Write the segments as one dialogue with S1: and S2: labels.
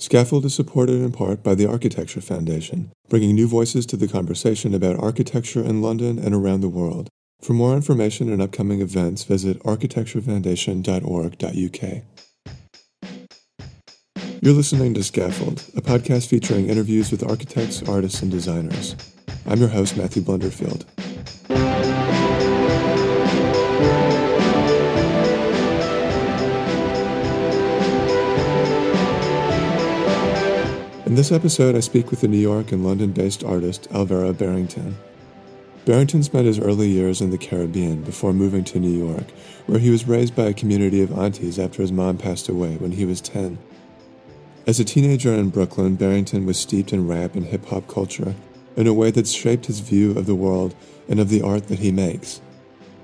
S1: Scaffold is supported in part by the Architecture Foundation, bringing new voices to the conversation about architecture in London and around the world. For more information and upcoming events, visit architecturefoundation.org.uk. You're listening to Scaffold, a podcast featuring interviews with architects, artists, and designers. I'm your host, Matthew Blunderfield. In this episode, I speak with the New York and London based artist Alvaro Barrington. Barrington spent his early years in the Caribbean before moving to New York, where he was raised by a community of aunties after his mom passed away when he was 10. As a teenager in Brooklyn, Barrington was steeped in rap and hip hop culture in a way that shaped his view of the world and of the art that he makes.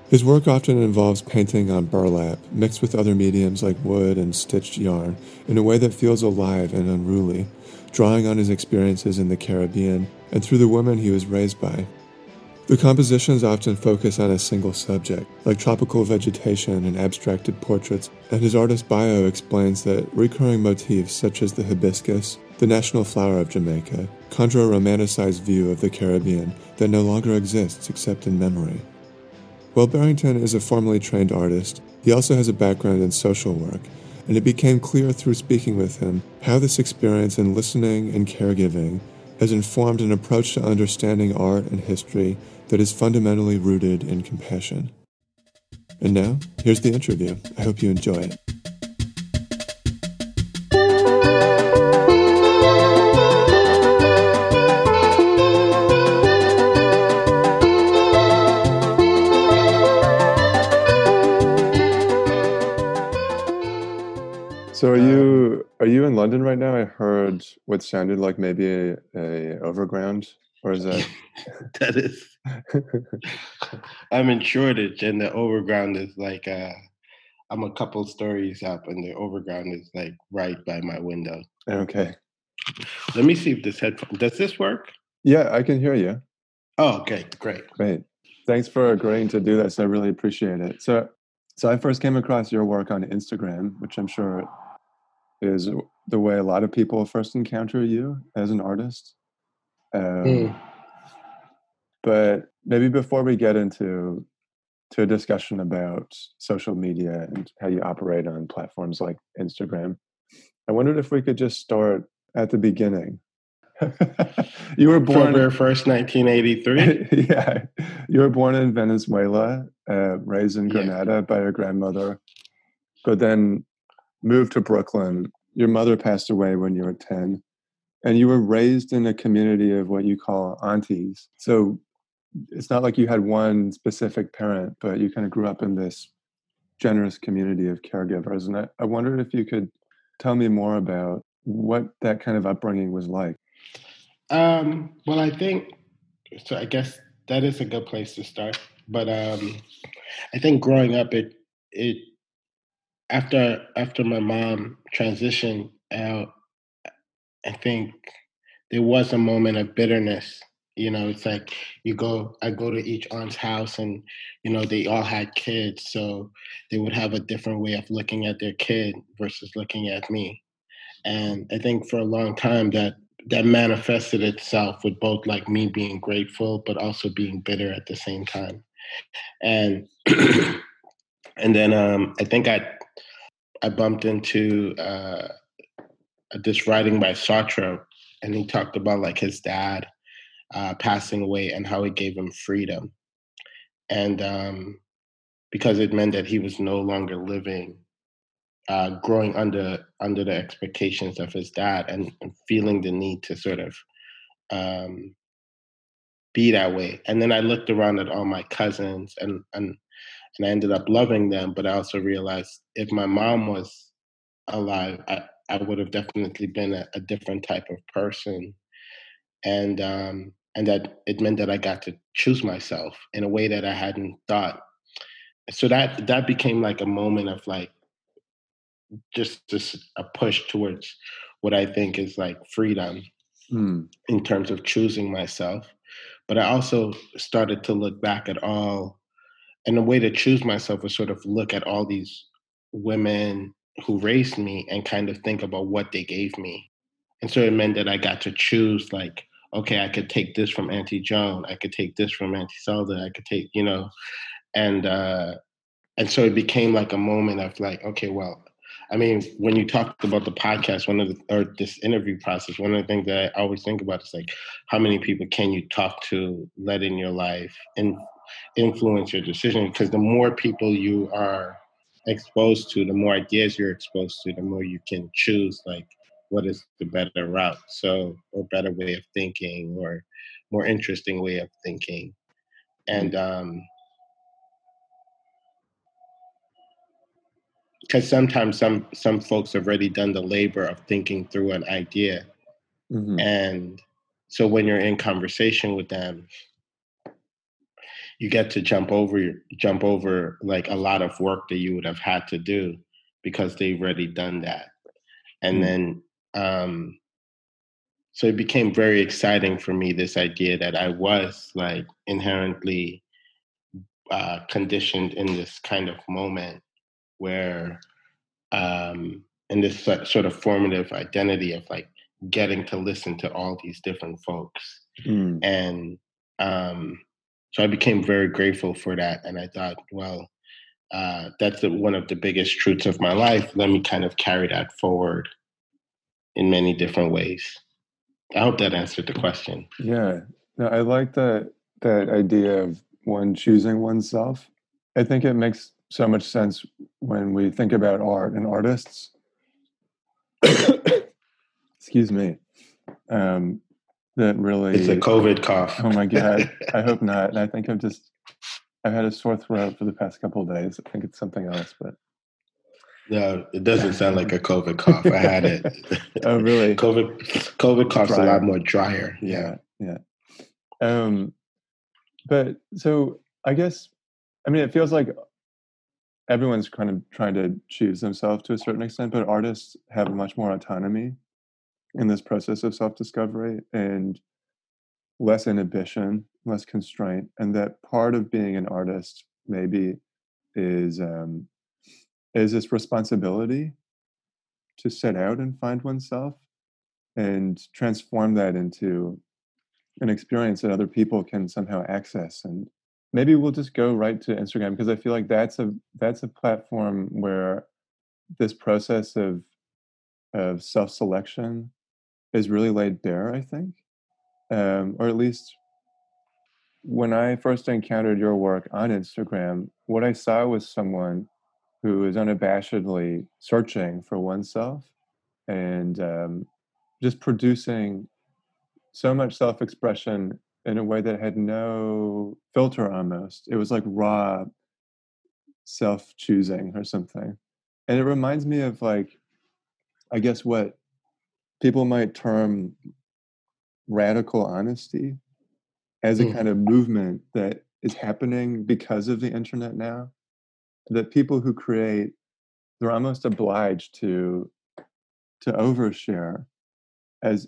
S1: His work often involves painting on burlap, mixed with other mediums like wood and stitched yarn, in a way that feels alive and unruly, drawing on his experiences in the Caribbean and through the women he was raised by. The compositions often focus on a single subject, like tropical vegetation and abstracted portraits, and his artist bio explains that recurring motifs such as the hibiscus, the national flower of Jamaica, conjure a romanticized view of the Caribbean that no longer exists except in memory. While Barrington is a formally trained artist, he also has a background in social work, and it became clear through speaking with him how this experience in listening and caregiving has informed an approach to understanding art and history that is fundamentally rooted in compassion. And now, here's the interview. I hope you enjoy it. In London right now? I heard what sounded like maybe a, a overground, or is that
S2: that is I'm in Shoreditch and the overground is like uh I'm a couple stories up and the overground is like right by my window.
S1: okay?
S2: Let me see if this headphone does this work?
S1: Yeah, I can hear you.
S2: Oh, okay, great.
S1: Great. Thanks for agreeing to do this. I really appreciate it. So, so I first came across your work on Instagram, which I'm sure is the way a lot of people first encounter you as an artist. Um,
S2: Mm.
S1: But maybe before we get into to a discussion about social media and how you operate on platforms like Instagram, I wondered if we could just start at the beginning. you were born
S2: February first, nineteen eighty three.
S1: yeah, you were born in Venezuela, uh, raised in
S2: Yeah.
S1: Grenada by your grandmother, but then moved to Brooklyn. Your mother passed away when you were ten, and you were raised in a community of what you call aunties. So it's not like you had one specific parent, but you kind of grew up in this generous community of caregivers. And I, I wondered if you could tell me more about what that kind of upbringing was like.
S2: Um, well I think so I guess that is a good place to start. But um I think growing up it it after after my mom transitioned out, I think there was a moment of bitterness. You know, it's like you go, I go to each aunt's house, and you know they all had kids, so they would have a different way of looking at their kid versus looking at me. And I think for a long time that that manifested itself with both like me being grateful, but also being bitter at the same time. And and then um, I think I I bumped into uh, this writing by Sartre, and he talked about like his dad uh, passing away and how it gave him freedom, and um, because it meant that he was no longer living, uh, growing under under the expectations of his dad, and, and feeling the need to sort of um, be that way. And then I looked around at all my cousins, and and and I ended up loving them. But I also realized if my mom was alive, I, I would have definitely been a, a different type of person. And um, and that it meant that I got to choose myself in a way that I hadn't thought. So that that became like a moment of like just just a push towards what I think is like freedom mm. in terms of choosing myself. But I also started to look back at all, and the way to choose myself was sort of look at all these women who raised me and kind of think about what they gave me. And so it meant that I got to choose like, okay, I could take this from Auntie Joan, I could take this from Auntie Zelda, I could take, you know, and uh and so it became like a moment of like, okay, well, I mean, when you talked about the podcast, one of the or this interview process, one of the things that I always think about is like, how many people can you talk to, let in your life, and influence your decision? Because the more people you are exposed to, the more ideas you're exposed to, the more you can choose like what is the better route, so or better way of thinking, or more interesting way of thinking, and um, because sometimes some some folks have already done the labor of thinking through an idea mm-hmm. and so when you're in conversation with them you get to jump over jump over like a lot of work that you would have had to do because they've already done that and mm-hmm. then um so it became very exciting for me this idea that i was like inherently uh, conditioned in this kind of moment where um, in this sort of formative identity of like getting to listen to all these different folks mm. and um, so i became very grateful for that and i thought well uh, that's the, one of the biggest truths of my life. Let me kind of carry that forward in many different ways. I hope that answered the question.
S1: Yeah. No i like that that idea of one choosing oneself. I think it makes so much sense when we think about art and artists. Excuse me. Um, that really.
S2: It's a COVID cough.
S1: Oh my god! I hope not. And I think i've just. I've had a sore throat for the past couple of days. I think it's something else, but.
S2: No, it doesn't sound like a COVID cough. I had it.
S1: oh, really?
S2: COVID, COVID cough's drier. a lot more drier.
S1: Yeah, yeah. Um, but so I guess, I mean, it feels like everyone's kind of trying to choose themselves to a certain extent, but artists have much more autonomy in this process of self discovery and less inhibition, less constraint. And that part of being an artist maybe is um, is this responsibility to set out and find oneself and transform that into an experience that other people can somehow access and maybe we'll just go right to Instagram because I feel like that's a that's a platform where this process of of self selection is really laid bare. I think, um, or at least when I first encountered your work on Instagram, what I saw was someone who is unabashedly searching for oneself and um, just producing so much self expression in a way that had no filter almost. It was like raw self choosing or something. And it reminds me of like, I guess what people might term radical honesty as a mm. kind of movement that is happening because of the internet now. That people who create, they're almost obliged to to overshare as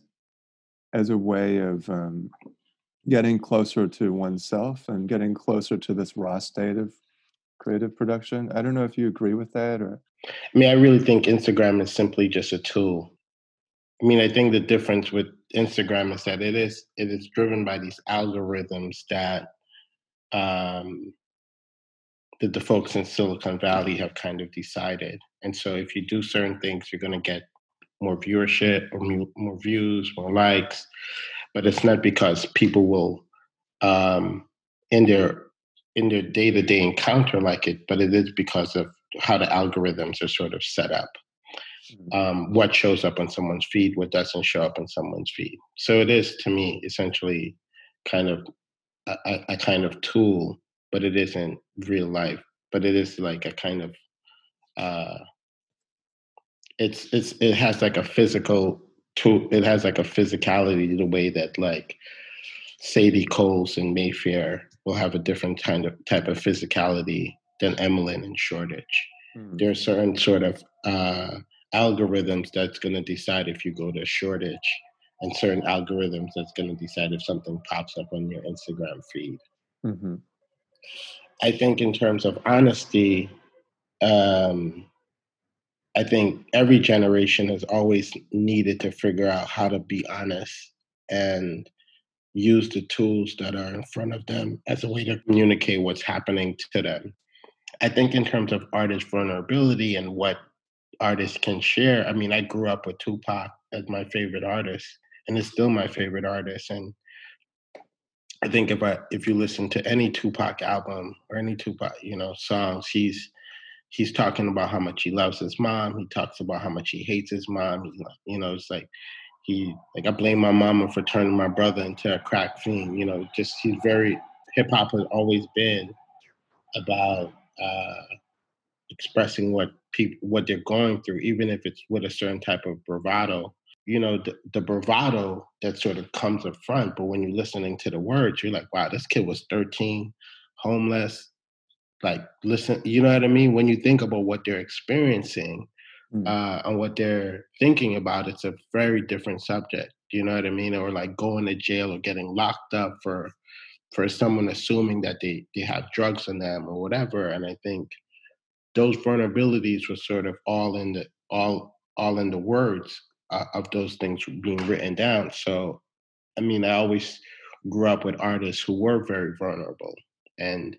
S1: as a way of um, getting closer to oneself and getting closer to this raw state of creative production. I don't know if you agree with that or
S2: I mean, I really think Instagram is simply just a tool. I mean, I think the difference with Instagram is that it is it is driven by these algorithms that um, that the folks in Silicon Valley have kind of decided. And so, if you do certain things, you're going to get more viewership or more views, more likes but it's not because people will um, in their in their day to day encounter like it, but it is because of how the algorithms are sort of set up. Mm-hmm. Um, what shows up on someone's feed, what doesn't show up on someone's feed. So it is to me essentially kind of a, a kind of tool, but it isn't real life. But it is like a kind of uh, it's it's it has like a physical tool. it has like a physicality the way that like Sadie Coles and Mayfair will have a different kind of type of physicality than Emalin and Shoreditch. Mm-hmm. There are certain sort of uh, algorithms that's going to decide if you go to Shoreditch, and certain algorithms that's going to decide if something pops up on your Instagram feed. Mm-hmm. I think in terms of honesty, um, I think every generation has always needed to figure out how to be honest and use the tools that are in front of them as a way to communicate what's happening to them. I think in terms of artist vulnerability and what artists can share, I mean, I grew up with Tupac as my favorite artist, and it's still my favorite artist. And I think if I if you listen to any Tupac album or any Tupac, you know, songs, he's he's talking about how much he loves his mom. He talks about how much he hates his mom. He, you know, it's like he like I blame my mama for turning my brother into a crack fiend. You know, just he's very hip hop has always been about uh, expressing what people what they're going through, even if it's with a certain type of bravado. You know, the, the bravado that sort of comes up front, but when you're listening to the words, you're like, wow, this kid was 13, homeless. Like, listen, you know what I mean? When you think about what they're experiencing, mm. uh, and what they're thinking about, it's a very different subject. You know what I mean? Or like going to jail or getting locked up for for someone assuming that they they have drugs in them or whatever. And I think those vulnerabilities were sort of all in the all all in the words uh, of those things being written down. So, I mean, I always grew up with artists who were very vulnerable and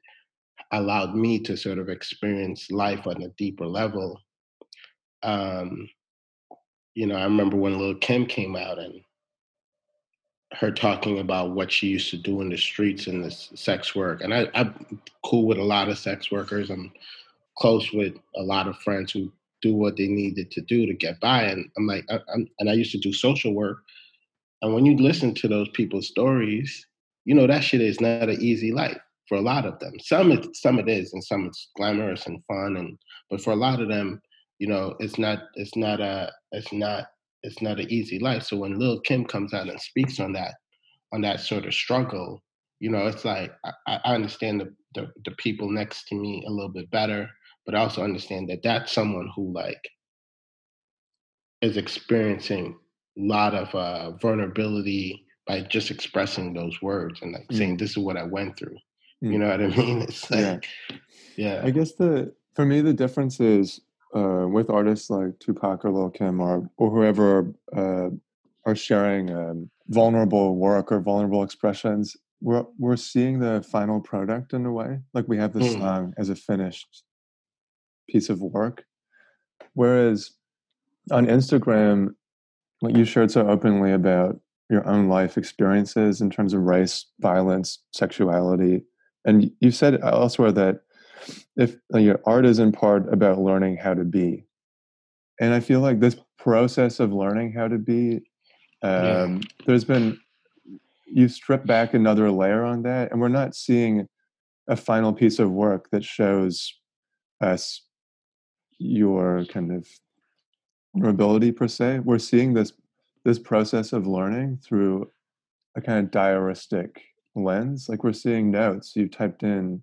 S2: allowed me to sort of experience life on a deeper level um, you know, I remember when Lil Kim came out and her talking about what she used to do in the streets and this sex work. And I, I'm cool with a lot of sex workers. I'm close with a lot of friends who do what they needed to do to get by. And I'm like, I, I'm, and I used to do social work. And when you listen to those people's stories, you know that shit is not an easy life for a lot of them. Some it, some it is, and some it's glamorous and fun. And but for a lot of them, you know, it's not it's not a it's not it's not an easy life. So when Lil Kim comes out and speaks on that on that sort of struggle, you know, it's like I, I understand the, the, the people next to me a little bit better, but I also understand that that's someone who like is experiencing a lot of uh, vulnerability by just expressing those words and like mm. saying this is what I went through. Mm. You know what I mean? It's like, yeah. yeah.
S1: I guess the for me the difference is uh, with artists like Tupac or Lil Kim or or whoever uh, are sharing um, vulnerable work or vulnerable expressions, we're we're seeing the final product in a way. Like we have the mm. song as a finished piece of work, whereas on Instagram, what you shared so openly about your own life experiences in terms of race, violence, sexuality, and you said elsewhere that if your art is in part about learning how to be and i feel like this process of learning how to be um, yeah. there's been you strip back another layer on that and we're not seeing a final piece of work that shows us your kind of ability per se we're seeing this this process of learning through a kind of diaristic lens like we're seeing notes you typed in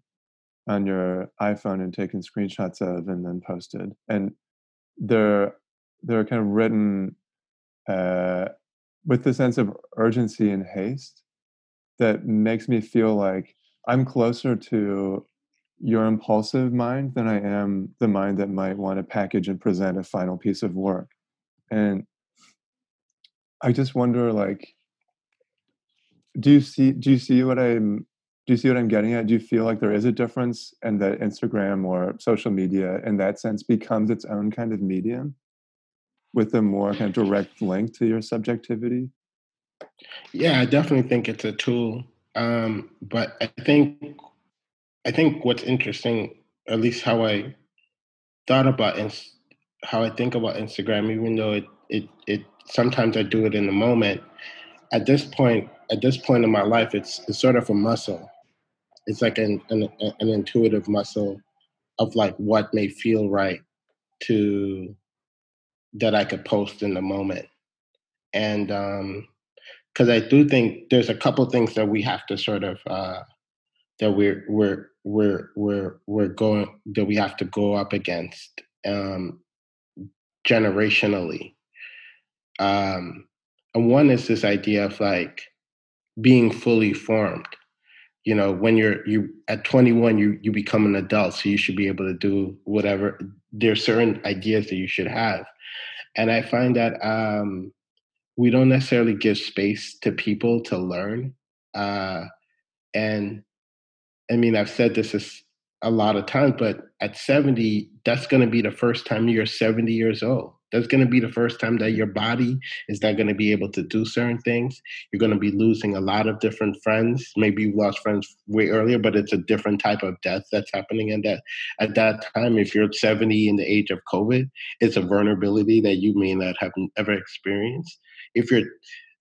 S1: on your iPhone and taken screenshots of and then posted. And they're they're kind of written uh, with the sense of urgency and haste that makes me feel like I'm closer to your impulsive mind than I am the mind that might want to package and present a final piece of work. And I just wonder like do you see do you see what I'm do you see what I'm getting at? Do you feel like there is a difference and that Instagram or social media in that sense becomes its own kind of medium with a more kind of direct link to your subjectivity?
S2: Yeah, I definitely think it's a tool. Um, but I think I think what's interesting, at least how I thought about ins- how I think about Instagram, even though it it it sometimes I do it in the moment. At this point, at this point in my life, it's it's sort of a muscle it's like an, an, an intuitive muscle of like what may feel right to that I could post in the moment. And um because I do think there's a couple things that we have to sort of uh that we're we're we're we're we're going that we have to go up against um generationally. Um and one is this idea of like being fully formed you know when you're you at 21 you you become an adult so you should be able to do whatever there's certain ideas that you should have and i find that um we don't necessarily give space to people to learn uh and i mean i've said this is a lot of times but at 70 that's going to be the first time you're 70 years old that's going to be the first time that your body is not going to be able to do certain things. You're going to be losing a lot of different friends. Maybe you lost friends way earlier, but it's a different type of death that's happening. And that at that time, if you're 70 in the age of COVID, it's a vulnerability that you may not have ever experienced. If you're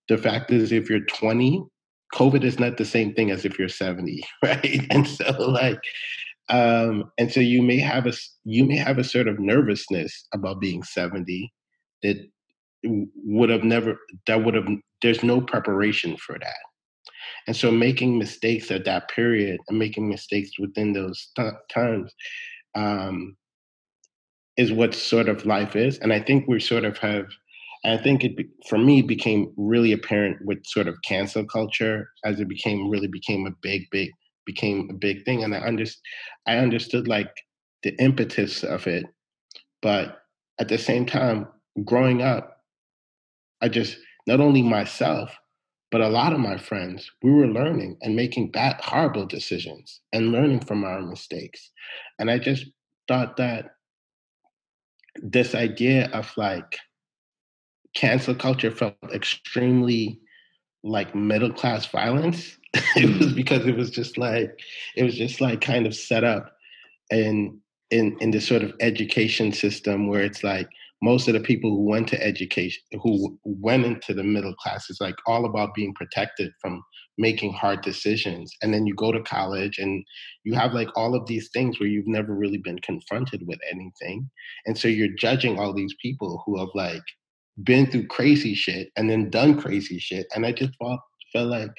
S2: the fact is, if you're 20, COVID is not the same thing as if you're 70, right? And so, like, um, and so you may have a you may have a sort of nervousness about being 70 that would have never that would have there's no preparation for that and so making mistakes at that period and making mistakes within those t- times um, is what sort of life is and i think we sort of have i think it for me became really apparent with sort of cancel culture as it became really became a big big became a big thing, and I I understood like the impetus of it, but at the same time, growing up, I just not only myself but a lot of my friends, we were learning and making bad, horrible decisions and learning from our mistakes. And I just thought that this idea of like cancel culture felt extremely like middle class violence. It was mm. because it was just like it was just like kind of set up in in in this sort of education system where it's like most of the people who went to education who went into the middle class is like all about being protected from making hard decisions. And then you go to college and you have like all of these things where you've never really been confronted with anything. And so you're judging all these people who have like been through crazy shit and then done crazy shit and i just felt felt like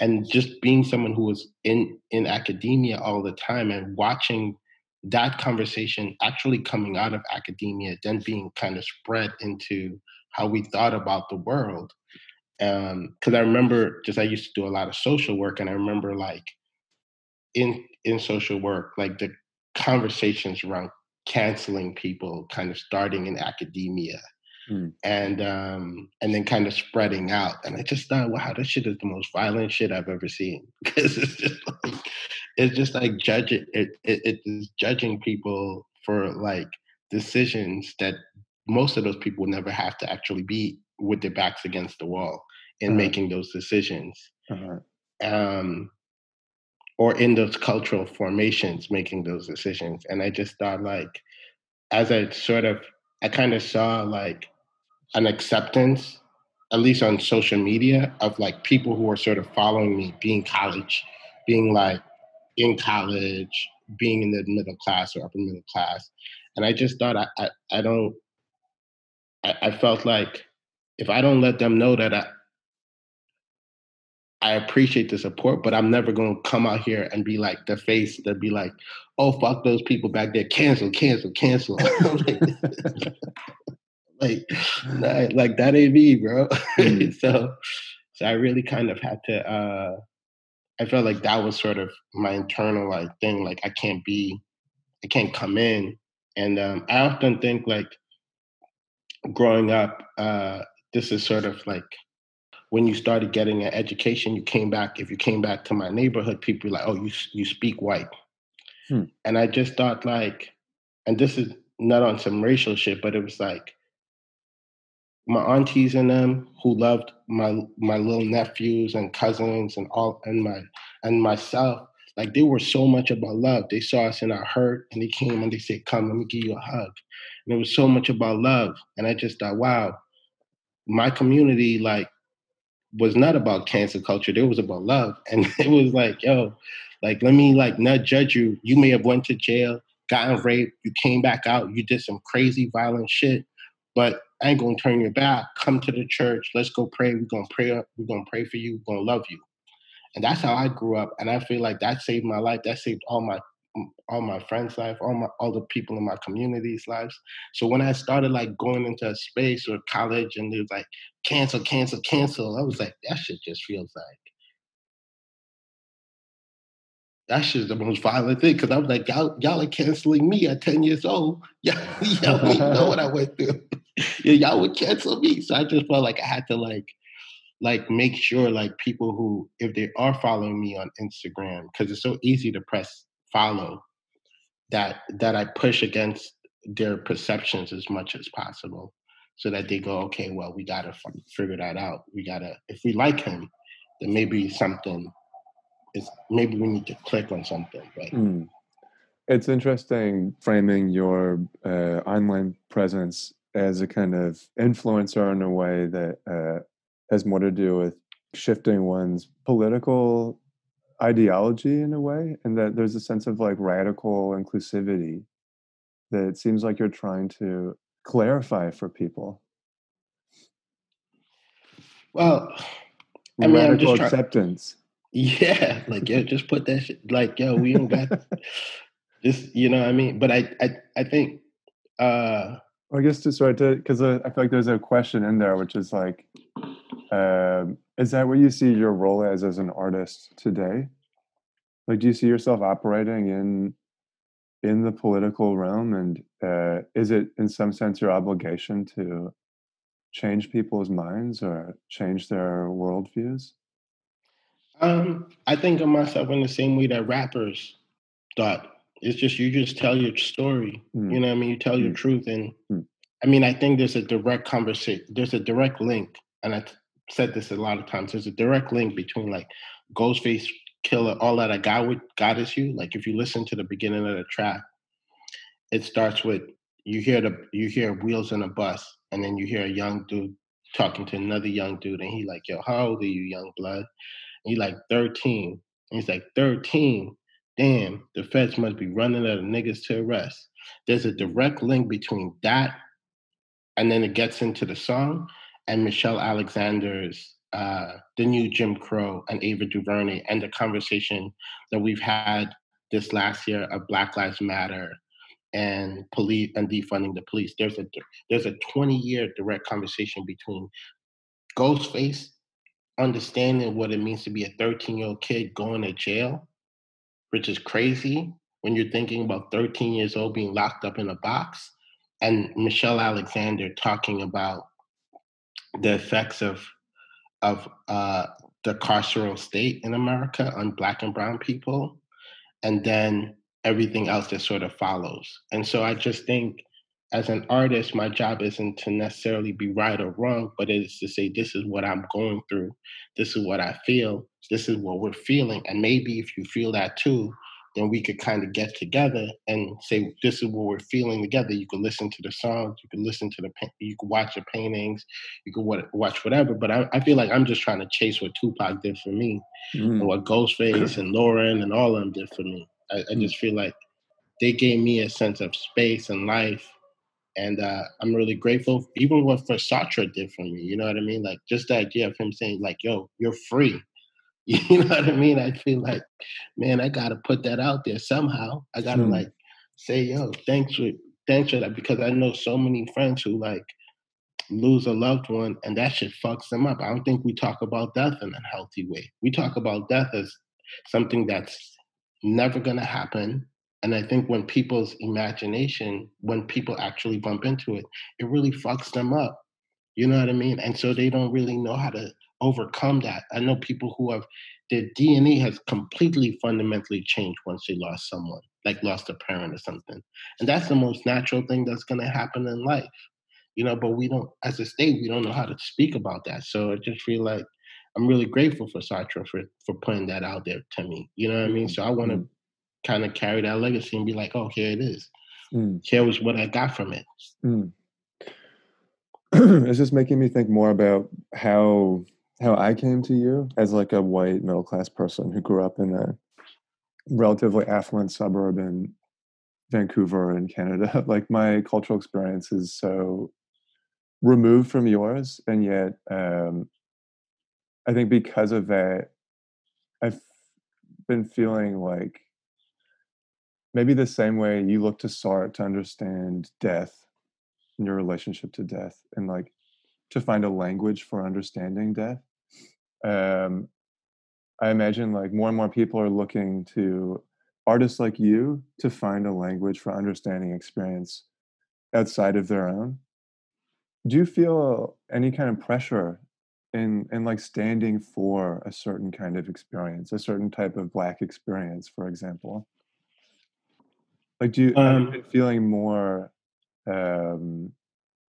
S2: and just being someone who was in in academia all the time and watching that conversation actually coming out of academia then being kind of spread into how we thought about the world because um, i remember just i used to do a lot of social work and i remember like in in social work like the conversations around canceling people kind of starting in academia Mm. and um, and then kind of spreading out. And I just thought, wow, this shit is the most violent shit I've ever seen because it's just like it's just like judging it, it, it is judging people for like decisions that most of those people never have to actually be with their backs against the wall in uh-huh. making those decisions. Uh-huh. Um, or in those cultural formations making those decisions. And I just thought like as I sort of I kind of saw like an acceptance, at least on social media, of like people who are sort of following me, being college, being like in college, being in the middle class or upper middle class. And I just thought I I, I don't I, I felt like if I don't let them know that I I appreciate the support, but I'm never gonna come out here and be like the face that be like, oh fuck those people back there, cancel, cancel, cancel. like, like that ain't me, bro. Mm. so, so I really kind of had to. uh I felt like that was sort of my internal like thing. Like I can't be, I can't come in, and um, I often think like growing up, uh, this is sort of like when you started getting an education, you came back. If you came back to my neighborhood, people were like, "Oh, you you speak white," hmm. and I just thought like, and this is not on some racial shit, but it was like my aunties and them who loved my my little nephews and cousins and all and my and myself like they were so much about love. They saw us in our hurt and they came and they said come let me give you a hug. And it was so much about love. And i just thought wow. My community like was not about cancer culture. It was about love. And it was like yo like let me like not judge you. You may have went to jail gotten raped you came back out you did some crazy violent shit. But I ain't gonna turn your back. Come to the church. Let's go pray. We're gonna pray. We're gonna pray for you. We're gonna love you. And that's how I grew up. And I feel like that saved my life. That saved all my all my friends' life, all my all the people in my community's lives. So when I started like going into a space or college and it was like cancel, cancel, cancel, I was like, that shit just feels like that's just the most violent thing because I was like, y'all, y'all are canceling me at 10 years old. Y'all, y'all know what I went through. yeah, y'all would cancel me. So I just felt like I had to like like make sure like people who if they are following me on Instagram, because it's so easy to press follow, that that I push against their perceptions as much as possible. So that they go, okay, well, we gotta f- figure that out. We gotta, if we like him, then maybe something is maybe we need to click on something. Mm.
S1: It's interesting framing your uh, online presence as a kind of influencer in a way that uh, has more to do with shifting one's political ideology in a way, and that there's a sense of like radical inclusivity that it seems like you're trying to clarify for people.
S2: Well,
S1: I mean, radical acceptance.
S2: Yeah, like yo, just put that shit. Like yo, we don't got this. You know what I mean? But I, I, I think. uh
S1: I guess to start to because I feel like there's a question in there which is like, uh, is that what you see your role as as an artist today? Like, do you see yourself operating in in the political realm, and uh, is it in some sense your obligation to change people's minds or change their worldviews?
S2: Um, I think of myself in the same way that rappers thought. It's just you just tell your story. Mm. You know what I mean? You tell mm. your truth. And mm. I mean, I think there's a direct conversation, there's a direct link. And I said this a lot of times. There's a direct link between like Ghostface Killah, all that I got with God is you. Like if you listen to the beginning of the track, it starts with you hear the you hear wheels in a bus, and then you hear a young dude talking to another young dude, and he like, yo, how old are you, young blood? And He like 13. And he's like, 13? Damn, the feds must be running out of niggas to arrest. There's a direct link between that and then it gets into the song and Michelle Alexander's uh, The New Jim Crow and Ava DuVernay and the conversation that we've had this last year of Black Lives Matter and police and defunding the police. There's a there's a 20 year direct conversation between Ghostface understanding what it means to be a 13 year old kid going to jail, which is crazy when you're thinking about 13 years old being locked up in a box, and Michelle Alexander talking about the effects of of uh, the carceral state in America on Black and Brown people, and then everything else that sort of follows. And so I just think as an artist, my job isn't to necessarily be right or wrong, but it is to say, this is what I'm going through. This is what I feel. This is what we're feeling. And maybe if you feel that too, then we could kind of get together and say, this is what we're feeling together. You can listen to the songs, you can listen to the, you can watch the paintings, you can watch whatever. But I, I feel like I'm just trying to chase what Tupac did for me mm. and what Ghostface and Lauryn and all of them did for me. I, I mm. just feel like they gave me a sense of space and life and uh, I'm really grateful, even what for Sartre did for me. You know what I mean? Like just the idea of him saying, like, "Yo, you're free." You know what I mean? I feel like, man, I gotta put that out there somehow. I gotta hmm. like say, "Yo, thanks for thanks for that," because I know so many friends who like lose a loved one, and that shit fucks them up. I don't think we talk about death in a healthy way. We talk about death as something that's never gonna happen and I think when people's imagination, when people actually bump into it, it really fucks them up. You know what I mean? And so they don't really know how to overcome that. I know people who have their DNA has completely fundamentally changed once they lost someone, like lost a parent or something. And that's the most natural thing that's going to happen in life. You know, but we don't, as a state, we don't know how to speak about that. So I just feel like I'm really grateful for Sartre for, for putting that out there to me. You know what I mean? Mm-hmm. So I want to mm-hmm kind of carry that legacy and be like, oh, here it is. Mm. Here was what I got from it. Mm.
S1: it's just making me think more about how how I came to you as like a white middle class person who grew up in a relatively affluent suburb in Vancouver in Canada. like my cultural experience is so removed from yours, and yet um, I think because of that, I've been feeling like maybe the same way you look to Sartre to understand death and your relationship to death, and like to find a language for understanding death. Um, I imagine like more and more people are looking to artists like you to find a language for understanding experience outside of their own. Do you feel any kind of pressure in in like standing for a certain kind of experience, a certain type of black experience, for example? Like, do you um, have you been feeling more um,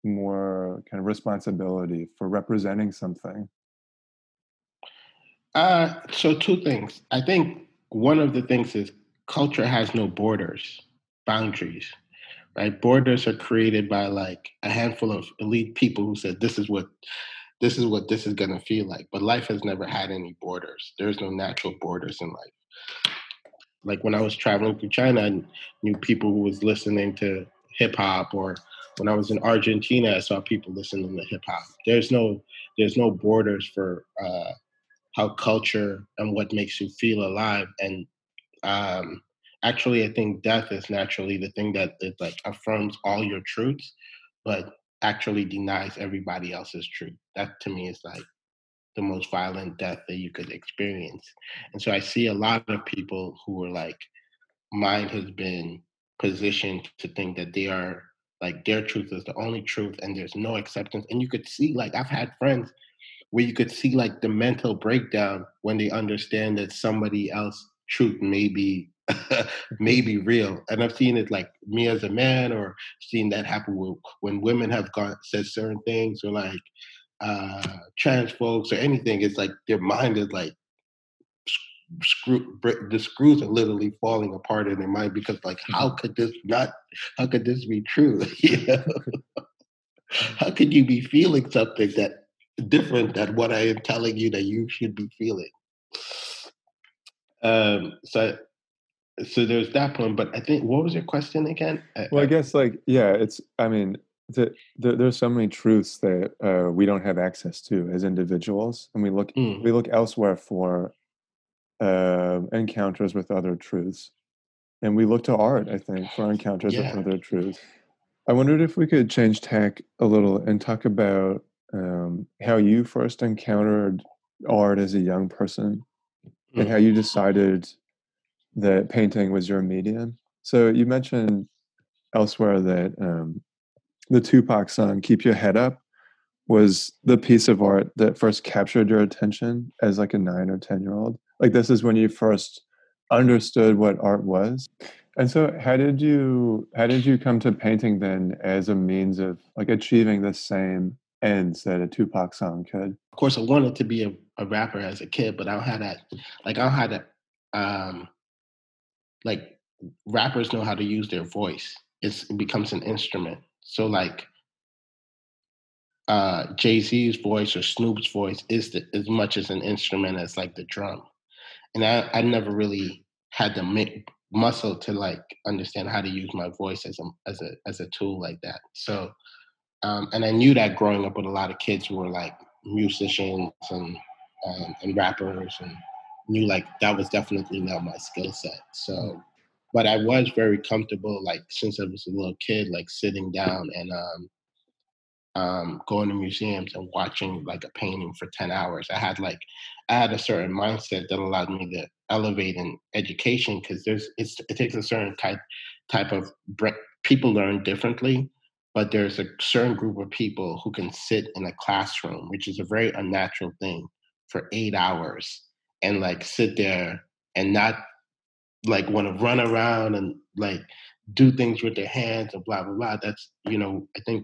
S1: more kind of responsibility for representing something?
S2: Uh, so two things. I think one of the things is culture has no borders, boundaries, right? Borders are created by like a handful of elite people who said this is what this is what this is going to feel like. But life has never had any borders. There's no natural borders in life. Like when I was traveling through China, I knew people who was listening to hip hop, or when I was in Argentina, I saw people listening to hip hop. There's no there's no borders for uh, how culture and what makes you feel alive. And um, actually, I think death is naturally the thing that it like affirms all your truths, but actually denies everybody else's truth. That to me is like the most violent death that you could experience. And so I see a lot of people who are like, mind has been positioned to think that they are like their truth is the only truth and there's no acceptance. And you could see, like, I've had friends where you could see like the mental breakdown when they understand that somebody else truth may be real and i've seen it like me as a man or seen that happen when women have gone said certain things or like uh trans folks or anything it's like their mind is like screw the screws are literally falling apart in their mind because like how could this not how could this be true you know how could you be feeling something that different than what I am telling you that you should be feeling. Um, so, so there's that one. But I think what was your question again?
S1: Well, I guess like yeah, it's. I mean, the, the, there's so many truths that uh, we don't have access to as individuals, and we look mm. we look elsewhere for uh, encounters with other truths, and we look to art. I think for encounters yeah. with other truths. I wondered if we could change tack a little and talk about um, how you first encountered art as a young person mm-hmm. and how you mm-hmm. decided that painting was your medium. So you mentioned elsewhere that um, the Tupac song "Keep Your Head Up" was the piece of art that first captured your attention as like a nine or ten year old. Like this is when you first understood what art was. And so how did you how did you come to painting then as a means of like achieving the same ends that a Tupac song could.
S2: Of course, I wanted to be a, a rapper as a kid, but I don't have that. Like I don't have that. Um, like rappers know how to use their voice. It's, it becomes an instrument. So like uh, Jay Z's voice or Snoop's voice is the, as much as an instrument as like the drum, and I, I never really had the muscle to like understand how to use my voice as a as a as a tool like that. So um, and I knew that growing up with a lot of kids who were like musicians and um, and rappers, and knew like that was definitely not my skill set. So, but I was very comfortable, like since I was a little kid, like sitting down and um, um, going to museums and watching like a painting for 10 hours. I had like, I had a certain mindset that allowed me to elevate in education because there's, it takes a certain type, type of, people learn differently but there's a certain group of people who can sit in a classroom, which is a very unnatural thing, for eight hours and like sit there and not like want to run around and like do things with their hands and blah blah blah. That's you know I think,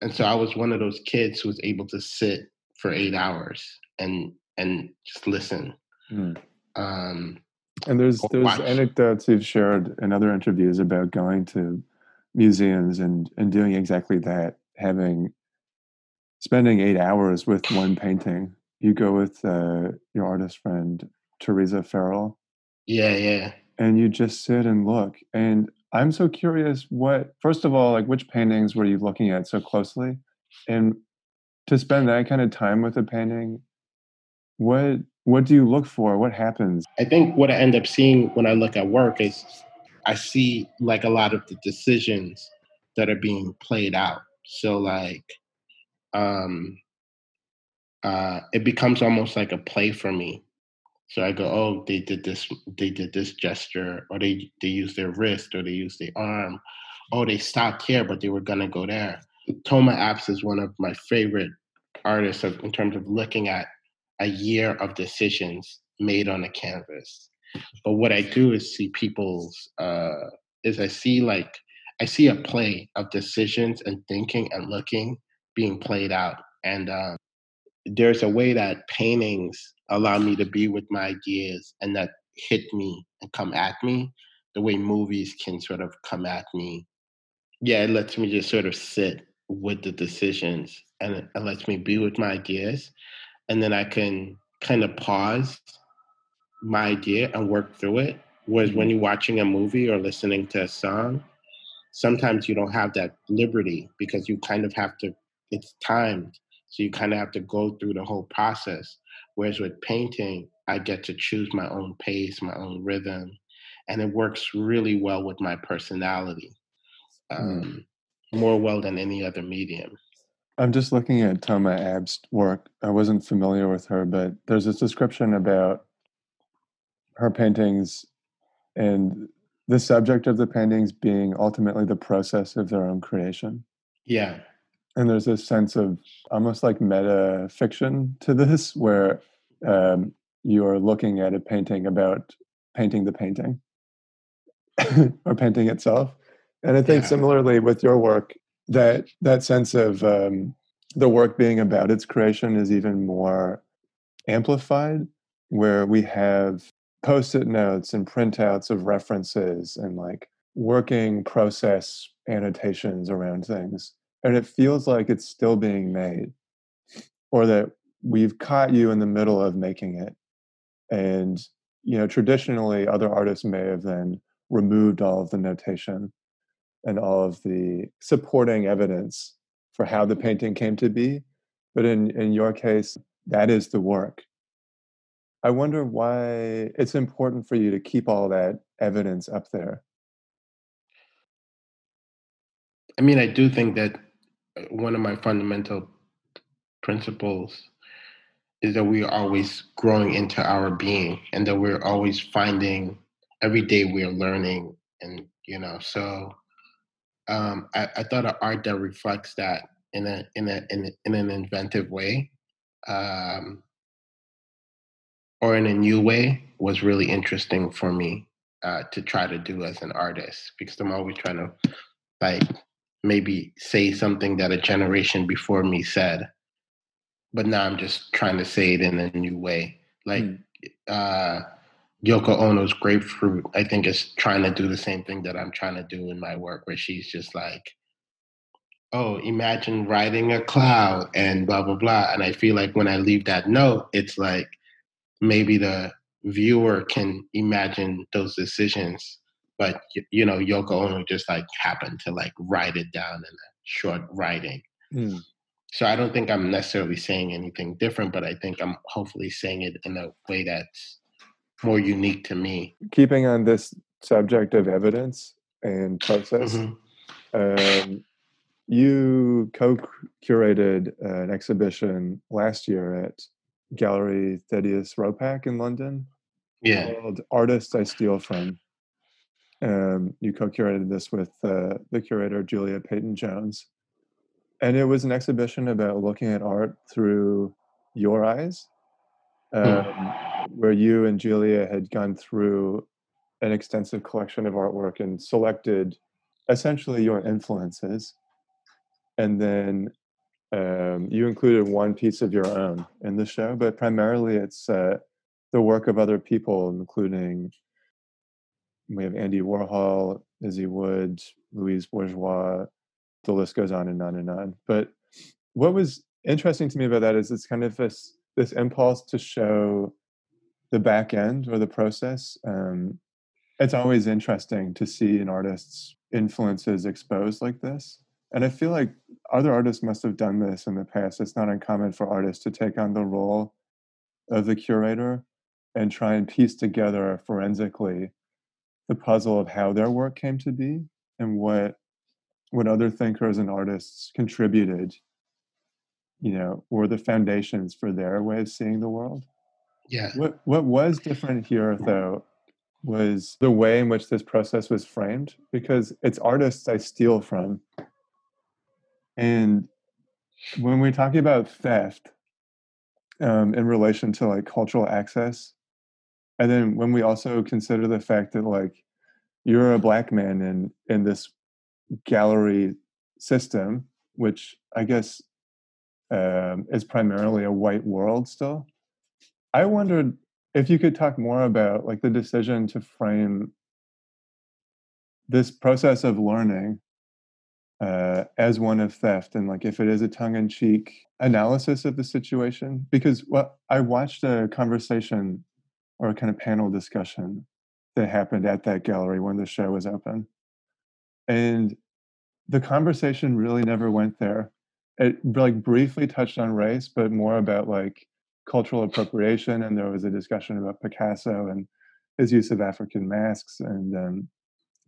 S2: and so I was one of those kids who was able to sit for eight hours and and just listen. Mm. Um,
S1: and there's there's watch. anecdotes you've shared in other interviews about going to museums and and doing exactly that having spending eight hours with one painting you go with uh, your artist friend teresa farrell
S2: yeah yeah
S1: and you just sit and look and i'm so curious what first of all like which paintings were you looking at so closely and to spend that kind of time with a painting, what what do you look for? What happens?
S2: I think what I end up seeing when I look at work is I see like a lot of the decisions that are being played out. So like um uh it becomes almost like a play for me. So I go, oh, they did this, they did this gesture, or they they used their wrist, or they used their arm, oh, they stopped here, but they were gonna go there. Tomma Abts is one of my favorite artists of, in terms of looking at a year of decisions made on a canvas. But what I do is see people's uh, is I see like I see a play of decisions and thinking and looking being played out. And uh, there's a way that paintings allow me to be with my ideas and that hit me and come at me the way movies can sort of come at me. Yeah, it lets me just sort of sit with the decisions and it lets me be with my ideas. And then I can kind of pause my idea and work through it. Whereas when mm-hmm. you're watching a movie or listening to a song, sometimes you don't have that liberty because you kind of have to, it's timed. So you kind of have to go through the whole process. Whereas with painting, I get to choose my own pace, my own rhythm, and it works really well with my personality, hmm. um, mm. more well than any other medium.
S1: I'm just looking at Tomma Abts' work. I wasn't familiar with her, but there's this description about her paintings and the subject of the paintings being ultimately the process of their own creation.
S2: Yeah.
S1: And there's this sense of almost like meta fiction to this, where um, you're looking at a painting about painting the painting or painting itself. And I think yeah. similarly with your work, that that sense of um, the work being about its creation is even more amplified, where we have post-it notes and printouts of references and like working process annotations around things and it feels like it's still being made or that we've caught you in the middle of making it and you know traditionally other artists may have then removed all of the notation and all of the supporting evidence for how the painting came to be but in in your case that is the work I wonder why it's important for you to keep all that evidence up there.
S2: I mean, I do think that one of my fundamental principles is that we are always growing into our being and that we're always finding every day we are learning and you know so um, I, I, thought of art that reflects that in a in a in, in an inventive way um, or in a new way was really interesting for me uh, to try to do as an artist because I'm always trying to like maybe say something that a generation before me said, but now I'm just trying to say it in a new way. Like mm. uh, Yoko Ono's Grapefruit, I think is trying to do the same thing that I'm trying to do in my work, where she's just like, oh, imagine riding a cloud and blah, blah, blah. And I feel like when I leave that note, it's like, maybe the viewer can imagine those decisions but you know yoko ono just like happened to like write it down in a short writing mm. so i don't think i'm necessarily saying anything different but i think i'm hopefully saying it in a way that's more unique to me
S1: keeping on this subject of evidence and process mm-hmm. um, you co-curated an exhibition last year at gallery Thaddaeus Ropac in London.
S2: Yeah.
S1: Called Artists I Steal From. Um, you co-curated this with uh, the curator Julia Peyton Jones, and it was an exhibition about looking at art through your eyes, hmm. um, where you and Julia had gone through an extensive collection of artwork and selected essentially your influences, and then um, you included one piece of your own in the show, but primarily it's uh, the work of other people, including we have Andy Warhol, Issy Wood, Louise Bourgeois. The list goes on and on and on. But what was interesting to me about that is it's kind of this this impulse to show the back end or the process. Um, it's always interesting to see an artist's influences exposed like this And I feel like other artists must have done this in the past. It's not uncommon for artists to take on the role of the curator and try and piece together forensically the puzzle of how their work came to be and what what other thinkers and artists contributed you know were the foundations for their way of seeing the world.
S2: Yeah.
S1: What what was different here though was the way in which this process was framed because it's artists i steal from. And when we're talking about theft um, in relation to like cultural access and then when we also consider the fact that like you're a black man in in this gallery system which i guess um, is primarily a white world still i wondered if you could talk more about like the decision to frame this process of learning uh, as one of theft and like if it is a tongue-in-cheek analysis of the situation. Because well i watched a conversation or a kind of panel discussion that happened at that gallery when the show was open. And the conversation really never went there. It like briefly touched on race, but more about like cultural appropriation. And there was a discussion about Picasso and his use of African masks. And um,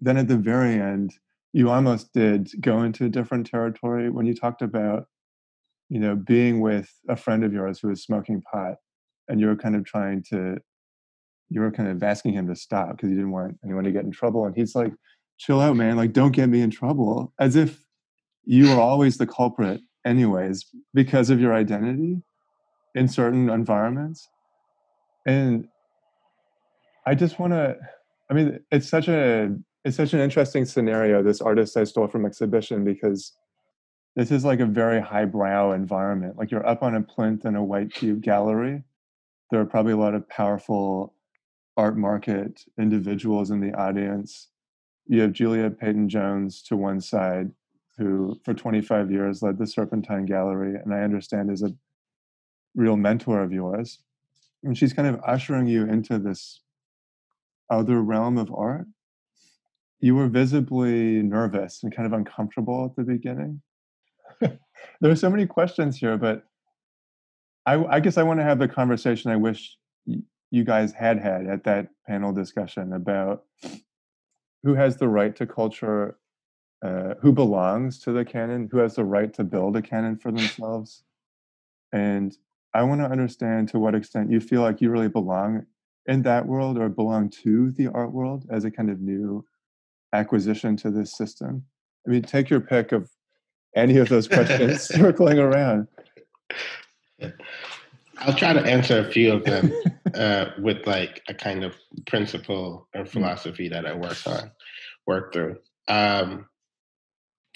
S1: then at the very end, you almost did go into a different territory when you talked about, you know, being with a friend of yours who was smoking pot, and you were kind of trying to you were kind of asking him to stop because you didn't want anyone to get in trouble. And he's like, chill out, man. Like, don't get me in trouble. As if you are always the culprit, anyways, because of your identity in certain environments. And I just want to, I mean, it's such a, it's such an interesting scenario, this artist I stole from exhibition, because this is like a very highbrow environment. Like you're up on a plinth in a white cube gallery. There are probably a lot of powerful art market individuals in the audience. You have Julia Peyton Jones to one side, who for 25 years led the Serpentine Gallery, and I understand is a real mentor of yours. And she's kind of ushering you into this other realm of art. You were visibly nervous and kind of uncomfortable at the beginning. there are so many questions here, but I, I guess I want to have the conversation I wish you guys had had at that panel discussion about who has the right to culture, uh, who belongs to the canon, who has the right to build a canon for themselves. And I want to understand to what extent you feel like you really belong in that world or belong to the art world as a kind of new acquisition to this system. I mean, take your pick of any of those questions circling around.
S2: I'll try to answer a few of them uh, with like a kind of principle or mm. philosophy that I work on, work through. Um,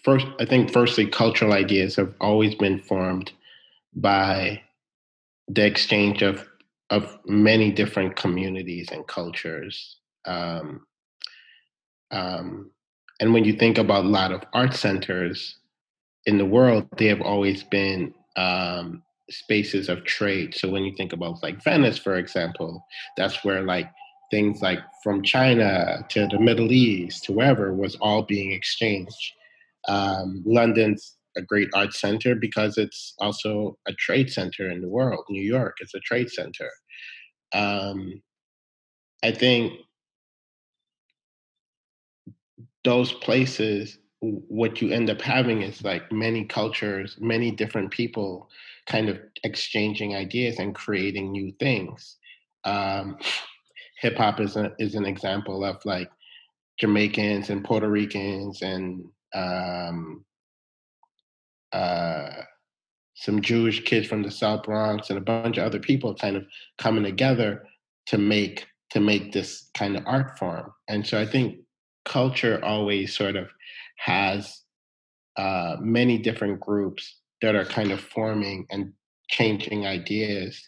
S2: first, I think firstly, cultural ideas have always been formed by the exchange of of many different communities and cultures. Um, um, and when you think about a lot of art centers in the world, they have always been um, spaces of trade. So when you think about like Venice, for example, that's where like things like from China to the Middle East to wherever was all being exchanged. Um, London's a great art center because it's also a trade center in the world. New York is a trade center. Um, I think those places what you end up having is like many cultures, many different people kind of exchanging ideas and creating new things. Um, Hip hop is, a, is an example of like Jamaicans and Puerto Ricans and um, uh, some Jewish kids from the South Bronx and a bunch of other people kind of coming together to make to make this kind of art form. And so I think culture always sort of has uh, many different groups that are kind of forming and changing ideas.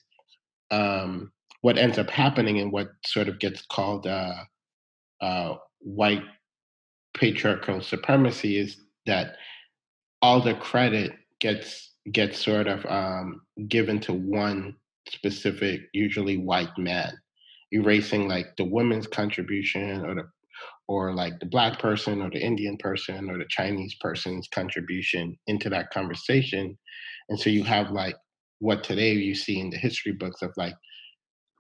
S2: Um, what ends up happening and what sort of gets called uh, uh, white patriarchal supremacy is that all the credit gets gets sort of um, given to one specific, usually white man, erasing like the women's contribution or the or like the black person or the Indian person or the Chinese person's contribution into that conversation. And so you have like what today you see in the history books of like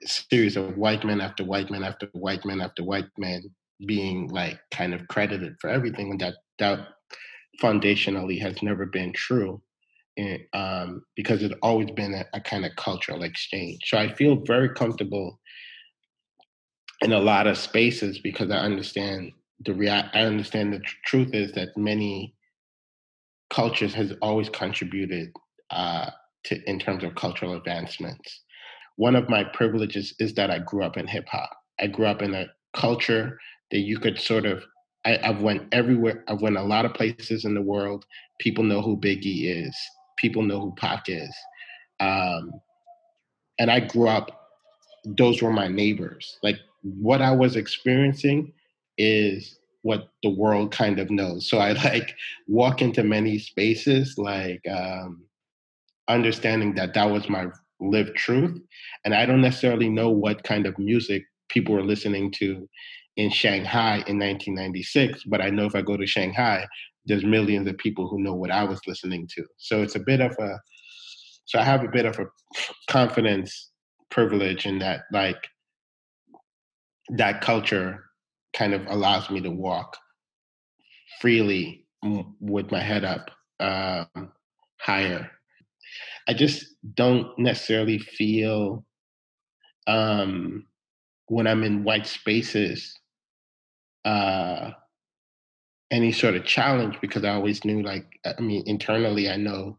S2: a series of white men after white men after white men after white men being like kind of credited for everything and that that foundationally has never been true and, um, because it's always been a, a kind of cultural exchange so i feel very comfortable in a lot of spaces because I understand the rea- I understand the tr- truth is that many cultures has always contributed uh, to in terms of cultural advancements. One of my privileges is that I grew up in hip hop. I grew up in a culture that you could sort of I, have went everywhere. I've went a lot of places in the world. People know who Biggie is. People know who Pac is. Um, and I grew up. Those were my neighbors. Like what I was experiencing is what the world kind of knows. So I like walk into many spaces, like um, understanding that that was my lived truth. And I don't necessarily know what kind of music people were listening to in Shanghai in 1996, but I know if I go to Shanghai, there's millions of people who know what I was listening to. So it's a bit of a, so I have a bit of a confidence privilege in that, like, that culture kind of allows me to walk freely with my head up um, higher. I just don't necessarily feel um, when I'm in white spaces uh, any sort of challenge because I always knew, like, I mean, internally, I know.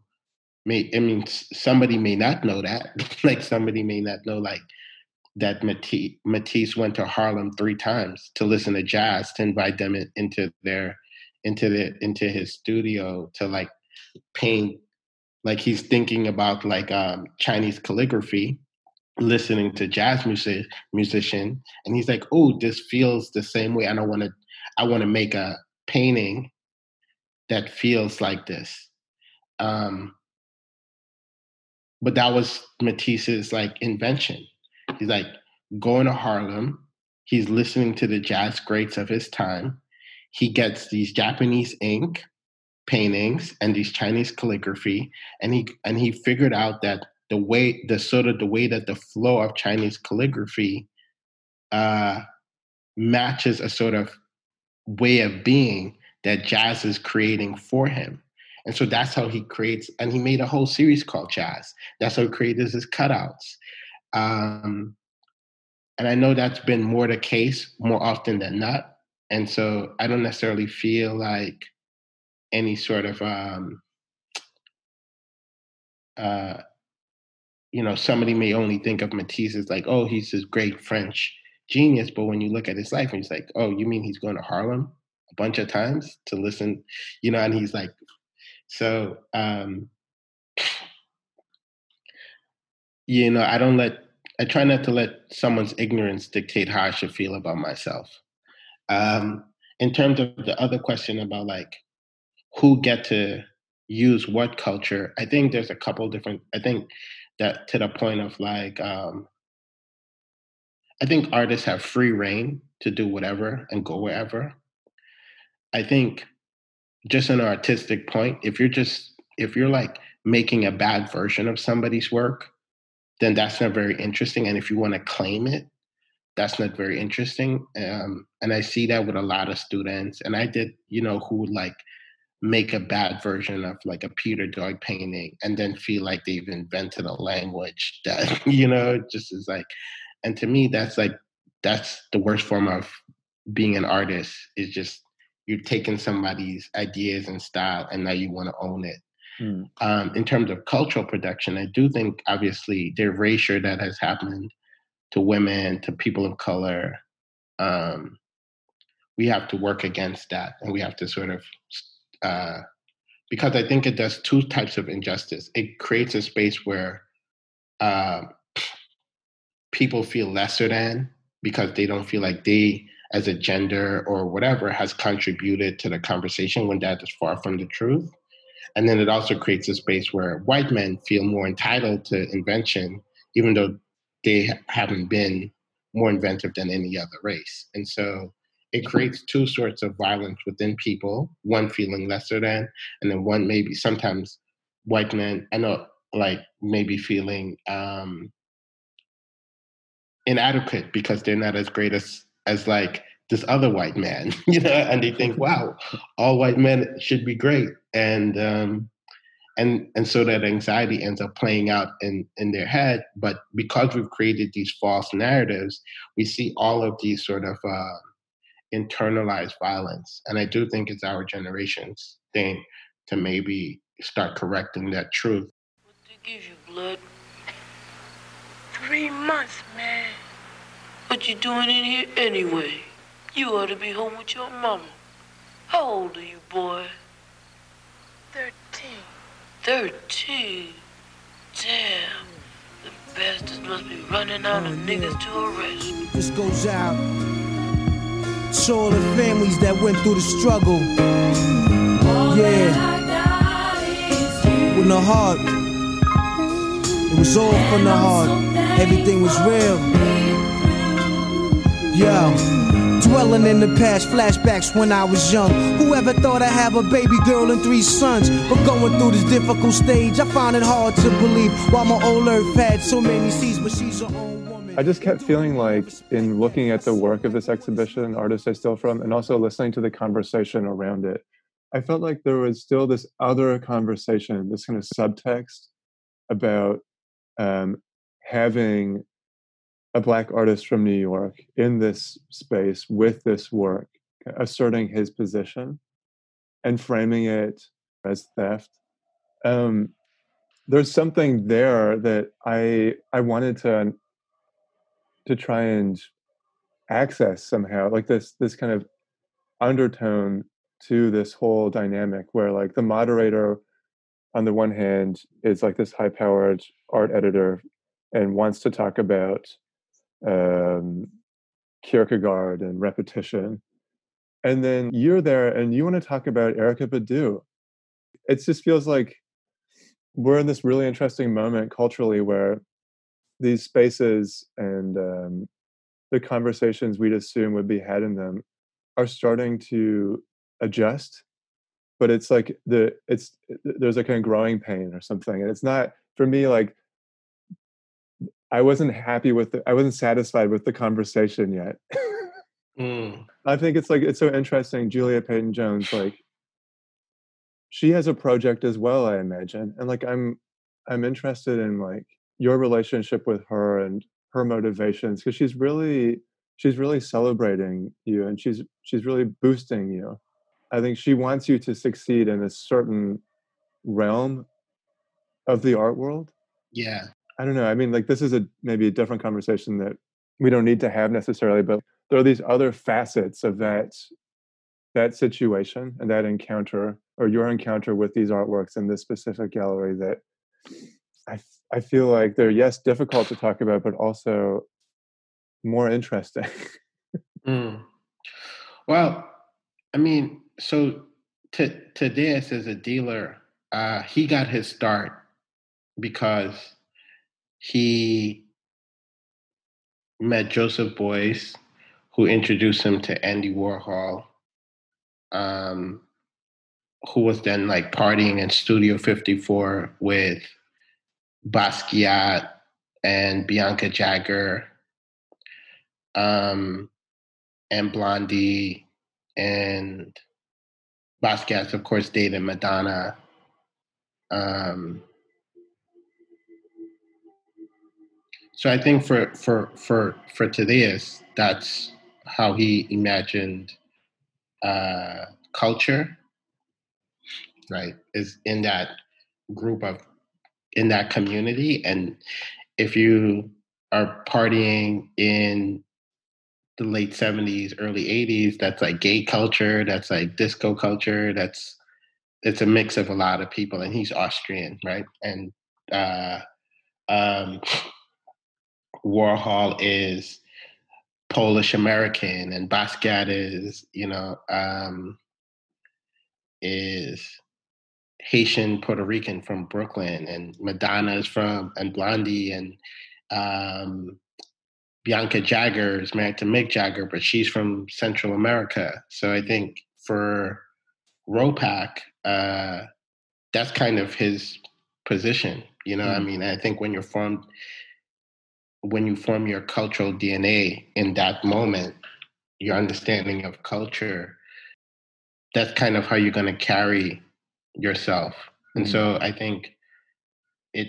S2: May, I mean, somebody may not know that. like, somebody may not know, like, that Matisse, Matisse went to Harlem three times to listen to jazz to invite them in, into their into the into his studio to like paint like he's thinking about like um, Chinese calligraphy, listening to jazz music musician, and he's like, "Oh, this feels the same way. I don't want to. I want to make a painting that feels like this." Um, but that was Matisse's like invention He's like going to Harlem. He's listening to the jazz greats of his time. He gets these Japanese ink paintings and these Chinese calligraphy, and he and he figured out that the way the sort of the way that the flow of Chinese calligraphy uh, matches a sort of way of being that jazz is creating for him. And so that's how he creates, and he made a whole series called Jazz. That's how he created his cutouts. Um, and I know that's been more the case more often than not. And so I don't necessarily feel like any sort of, um, uh, you know, somebody may only think of Matisse as like, oh, he's this great French genius. But when you look at his life and he's like, oh, you mean he's going to Harlem a bunch of times to listen, you know, and he's like, so, um, you know, I don't let I try not to let someone's ignorance dictate how I should feel about myself. Um, in terms of the other question about like who get to use what culture, I think there's a couple different. I think that to the point of like, um, I think artists have free reign to do whatever and go wherever. I think just an artistic point, if you're just if you're like making a bad version of somebody's work, then that's not very interesting. And if you want to claim it, that's not very interesting. Um, and I see that with a lot of students. And I did, you know, who would like make a bad version of like a Peter Doig painting and then feel like they've invented a language that, you know, just is like, and to me, that's like, that's the worst form of being an artist is just you're taking somebody's ideas and style and now you want to own it Mm. Um, in terms of cultural production, I do think obviously the erasure that has happened to women, to people of color, um, we have to work against that, and we have to sort of uh, because I think it does two types of injustice. It creates a space where uh, people feel lesser than because they don't feel like they, as a gender or whatever, has contributed to the conversation when that is far from the truth. And then it also creates a space where white men feel more entitled to invention, even though they haven't been more inventive than any other race. And so it creates two sorts of violence within people one feeling lesser than and then one maybe sometimes white men i know like maybe feeling um inadequate because they're not as great as as like this other white man you know and they think wow all white men should be great. And um and and so that anxiety ends up playing out in in their head. But because we've created these false narratives we see all of these sort of uh, internalized violence. And i do think it's our generation's thing to maybe start correcting that truth.
S3: What they give you blood? Three months man. What you doing in here anyway you ought to be home with your mama how old are you boy
S4: thirteen
S3: 13. Damn. The bastards must be running out of niggas to arrest.
S5: This goes out to all the families that went through the struggle. Yeah. With the heart. It was all from the heart. Everything was real. Yo. Dwelling in the past, flashbacks when I was young. Whoever thought I'd have a baby girl and three sons? But going through this difficult stage, I found it hard to believe. While my old earth had so many seas, but she's her own woman.
S1: I just kept feeling like, in looking at the work of this exhibition, artists I steal from, and also listening to the conversation around it, I felt like there was still this other conversation, this kind of subtext about um, having a black artist from New York in this space with this work, asserting his position and framing it as theft. Um, there's something there that I I wanted to to try and access somehow, like this this kind of undertone to this whole dynamic where like the moderator on the one hand is like this high powered art editor and wants to talk about um, Kierkegaard and repetition. And then you're there and you want to talk about Erykah Badu. It just feels like we're in this really interesting moment culturally where these spaces and um, the conversations we'd assume would be had in them are starting to adjust but it's like the it's there's a kind of growing pain or something and it's not for me like I wasn't happy with it. I wasn't satisfied with the conversation yet. mm. I think it's like it's so interesting. Julia Peyton Jones, like she has a project as well, I imagine. And like I'm I'm interested in like your relationship with her and her motivations because she's really she's really celebrating you and she's she's really boosting you. I think she wants you to succeed in a certain realm of the art world.
S2: Yeah.
S1: I don't know. I mean, like this is a maybe a different conversation that we don't need to have necessarily, but there are these other facets of that that situation and that encounter or your encounter with these artworks in this specific gallery that I I feel like they're yes difficult to talk about, but also more interesting.
S2: mm. Well, I mean, so to to this as a dealer, uh, he got his start because he met Joseph Beuys, who introduced him to Andy Warhol, um, who was then like partying in Studio 54 with Basquiat and Bianca Jagger um, and Blondie and Basquiat, of course, dated Madonna. Um, So I think for for for for Thaddaeus, that's how he imagined uh, culture, right? Is in that group of in that community, and if you are partying in the late 70s early 80s that's like gay culture that's like disco culture that's it's a mix of a lot of people and he's austrian right and uh um Warhol is Polish American and Basquiat is, you know, um, is Haitian Puerto Rican from Brooklyn and Madonna is from and Blondie and um, Bianca Jagger is married to Mick Jagger, but she's from Central America. So I think for ROPAC, uh, that's kind of his position. You know, mm-hmm. I mean, I think when you're formed, when you form your cultural DNA in that moment, your understanding of culture, that's kind of how you're going to carry yourself. And so I think it,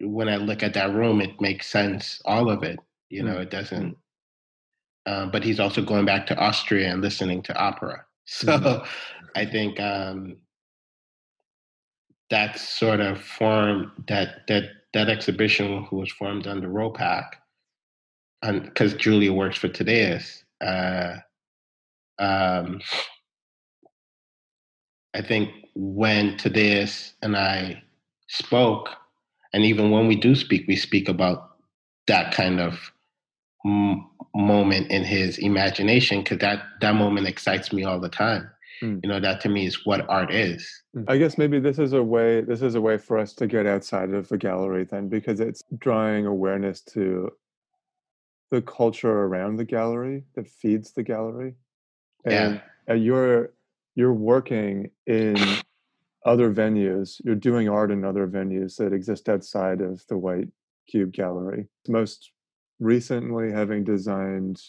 S2: when I look at that room, it makes sense, all of it. You know, mm-hmm. it doesn't. Um, but he's also going back to Austria and listening to opera. So mm-hmm. I think um, that sort of form that that that exhibition who was formed under ROPAC, and because Julia works for Thaddaeus, uh, um, I think when Thaddaeus and I spoke, and even when we do speak, we speak about that kind of m- moment in his imagination because that that moment excites me all the time. Mm. You know, that to me is what art is.
S1: Hmm. I guess maybe this is a way this is a way for us to get outside of the gallery then because it's drawing awareness to the culture around the gallery that feeds the gallery. And yeah. you're you're working in other venues, you're doing art in other venues that exist outside of the White Cube Gallery. Most recently having designed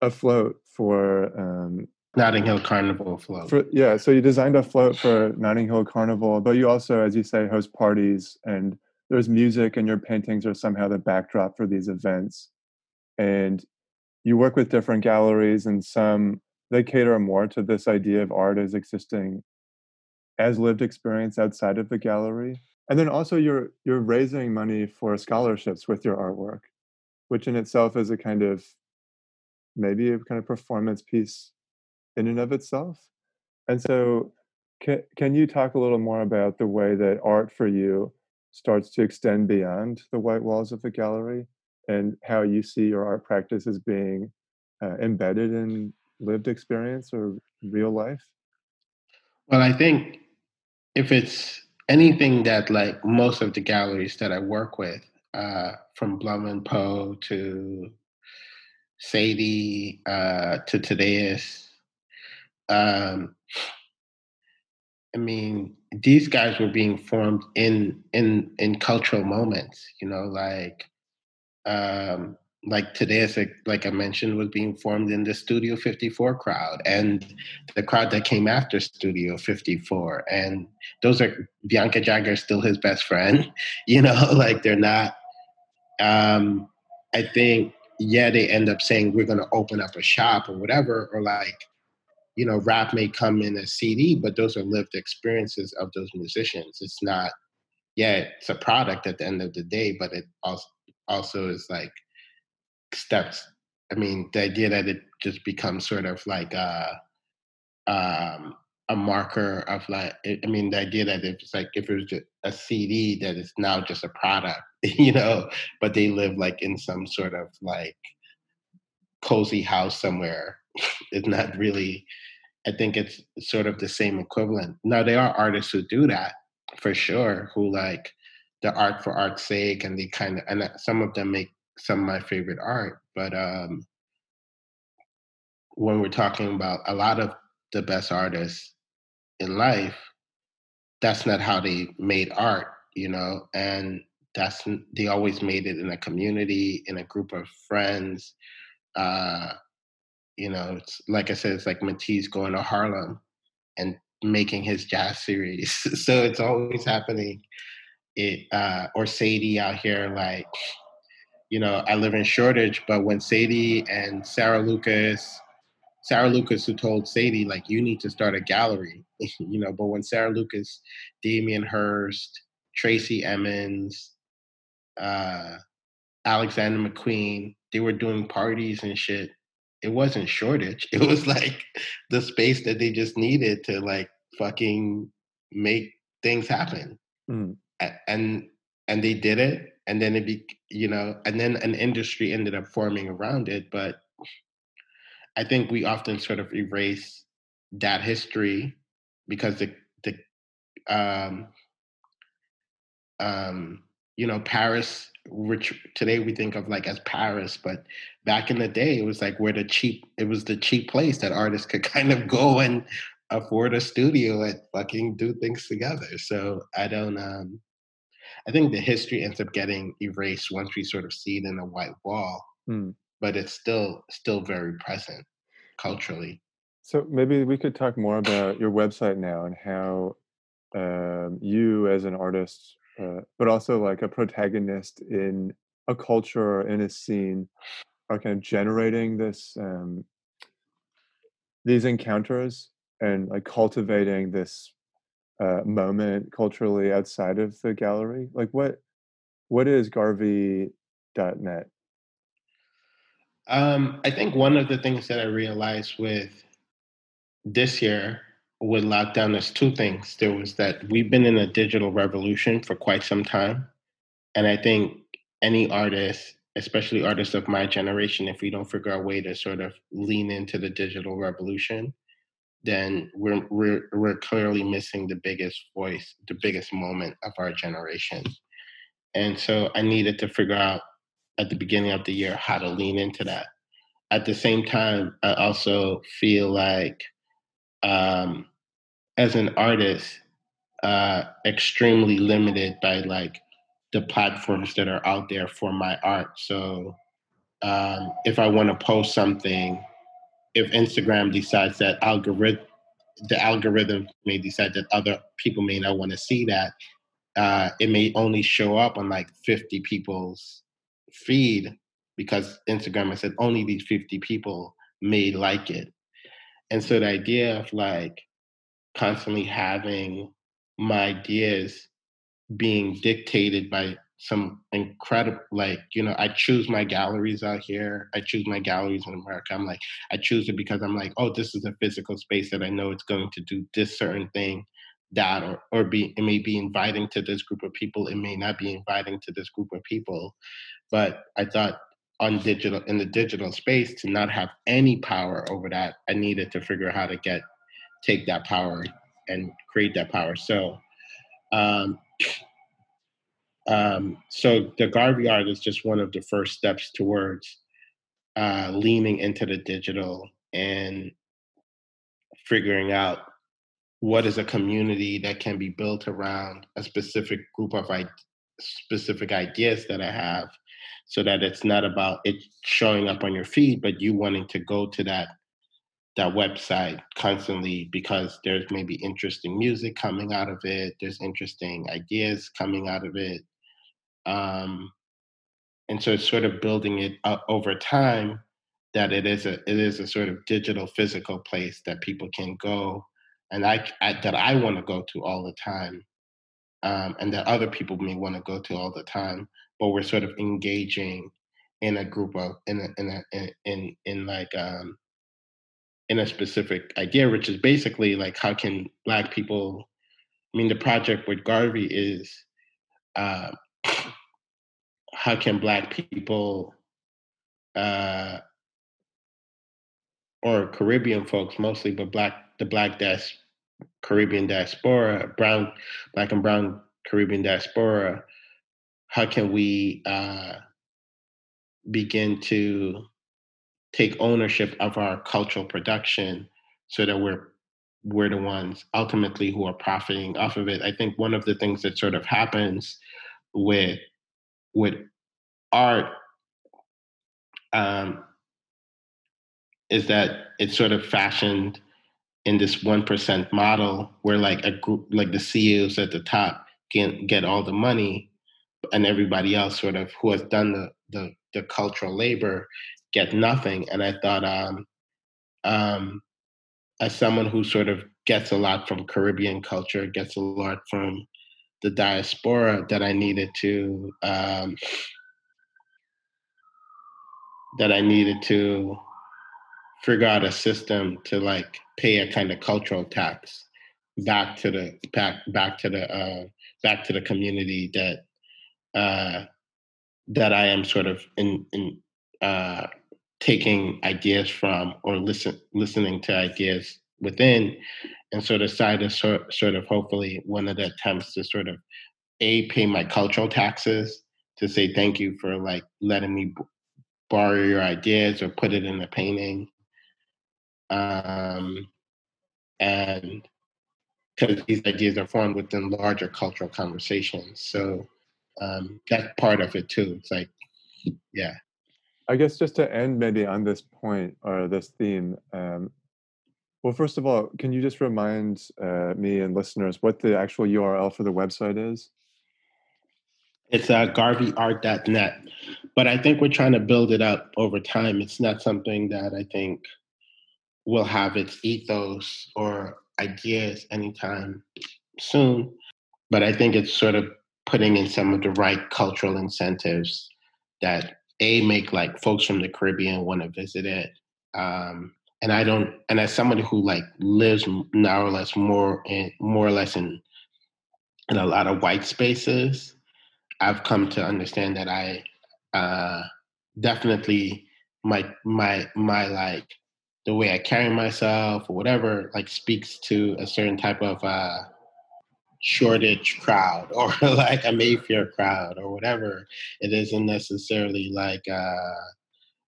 S1: a float for um,
S2: Notting Hill Carnival float.
S1: For, yeah, so you designed a float for Notting Hill Carnival, but you also, as you say, host parties and there's music and your paintings are somehow the backdrop for these events. And you work with different galleries and some they cater more to this idea of art as existing as lived experience outside of the gallery. And then also you're you're raising money for scholarships with your artwork, which in itself is a kind of maybe a kind of performance piece in and of itself. And so, can, can you talk a little more about the way that art for you starts to extend beyond the white walls of the gallery and how you see your art practice as being uh, embedded in lived experience or real life?
S2: Well, I think if it's anything that, like most of the galleries that I work with, uh, from Blum and Poe to Sadie uh, to Thaddaeus um, I mean, these guys were being formed in in in cultural moments. You know, like um, like Thaddaeus, as like I mentioned, was being formed in the Studio 54 crowd and the crowd that came after Studio 54. And those are Bianca Jagger still his best friend. You know, like they're not. Um, I think yeah, they end up saying we're going to open up a shop or whatever, or like you know, rap may come in a CD, but those are lived experiences of those musicians. It's not, yeah, it's a product at the end of the day, but it also also is like steps. I mean, the idea that it just becomes sort of like a um, a marker of like, I mean, the idea that it's like if it was a CD that is now just a product, you know, but they live like in some sort of like cozy house somewhere it's not really I think it's sort of the same equivalent. Now there are artists who do that for sure, who like the art for art's sake, and they kind of and some of them make some of my favorite art. But um, when we're talking about a lot of the best artists in life, that's not how they made art, you know, and that's they always made it in a community, in a group of friends. Uh, you know, it's like I said, it's like Matisse going to Harlem and making his jazz series. so it's always happening. It uh, or Sadie out here, like, you know, I live in Shoreditch, but when Sadie and Sarah Lucas, Sarah Lucas who told Sadie, like, you need to start a gallery, you know, but when Sarah Lucas, Damien Hirst, Tracey Emins, uh, Alexander McQueen, they were doing parties and shit it wasn't Shoreditch. It was like the space that they just needed to like fucking make things happen. Mm. And and they did it. And then it be you know, and then an industry ended up forming around it. But I think we often sort of erase that history because the the um um you know, Paris, which today we think of like as Paris, but back in the day, it was like where the cheap, it was the cheap place that artists could kind of go and afford a studio and fucking do things together. So I don't, um, I think the history ends up getting erased once we sort of see it in a white wall,
S1: Mm.
S2: but it's still still very present culturally.
S1: So maybe we could talk more about your website now and how um, you, as an artist, uh, but also like a protagonist in a culture or in a scene, are kind of generating this um, these encounters and like cultivating this uh, moment culturally outside of the gallery. Like what what is Garvey.net?
S2: Um, I think one of the things that I realized with this year with lockdown is two things. There was that we've been in a digital revolution for quite some time. And I think any artist, especially artists of my generation, if we don't figure out a way to sort of lean into the digital revolution, then we're we're we're clearly missing the biggest voice, the biggest moment of our generation. And so I needed to figure out at the beginning of the year how to lean into that. At the same time, I also feel like um, as an artist, uh, extremely limited by like the platforms that are out there for my art. So um, if I want to post something, if Instagram decides that algorithm, the algorithm may decide that other people may not want to see that, uh, it may only show up on like 50 people's feed because Instagram has said only these 50 people may like it. And so the idea of like constantly having my ideas being dictated by some incredible like you know i choose my galleries out here i choose my galleries in america i'm like i choose it because i'm like oh this is a physical space that i know it's going to do this certain thing that or, or be it may be inviting to this group of people it may not be inviting to this group of people but i thought on digital in the digital space to not have any power over that i needed to figure out how to get take that power and create that power. So um, um, so the Garvey art is just one of the first steps towards uh, leaning into the digital and figuring out what is a community that can be built around a specific group of I- specific ideas that I have, so that it's not about it showing up on your feed, but you wanting to go to that that website constantly because there's maybe interesting music coming out of it, there's interesting ideas coming out of it, um, and so it's sort of building it up over time that it is a it is a sort of digital physical place that people can go and I, I that I want to go to all the time um, and that other people may want to go to all the time but we're sort of engaging in a group of in a, in a, in in, in like um, in a specific idea which is basically like how can black people I mean the project with Garvey is uh, how can black people uh, or Caribbean folks mostly, but black the black Caribbean diaspora, brown black and brown Caribbean diaspora, how can we uh, begin to take ownership of our cultural production so that we're we're the ones ultimately who are profiting off of it. I think one of the things that sort of happens with with art um, is that it's sort of fashioned in this one percent model where like a group like the CEOs at the top can get all the money and everybody else sort of who has done the the, the cultural labor get nothing. And I thought um, um, as someone who sort of gets a lot from Caribbean culture, gets a lot from the diaspora, that I needed to um, that I needed to figure out a system to like pay a kind of cultural tax back to the back back to the uh, back to the community that uh, that I am sort of in in uh, taking ideas from or listen listening to ideas within, and sort of side is sort sort of hopefully one of the attempts to sort of a pay my cultural taxes to say thank you for like letting me b- borrow your ideas or put it in a painting. Um, and because these ideas are formed within larger cultural conversations. So um, that's part of it too. It's like, yeah.
S1: I guess just to end maybe on this point or this theme, um, well, first of all, can you just remind uh, me and listeners what the actual URL for the website is?
S2: It's uh, garveyart.net. But I think we're trying to build it up over time. It's not something that I think will have its ethos or ideas anytime soon. But I think it's sort of putting in some of the right cultural incentives that a make like folks from the Caribbean want to visit it. Um, and I don't, and as somebody who like lives more or less more in more or less in in a lot of white spaces, I've come to understand that I uh, definitely my my my like the way I carry myself or whatever like speaks to a certain type of uh, Shoreditch crowd or like a Mayfair crowd or whatever. It isn't necessarily like uh,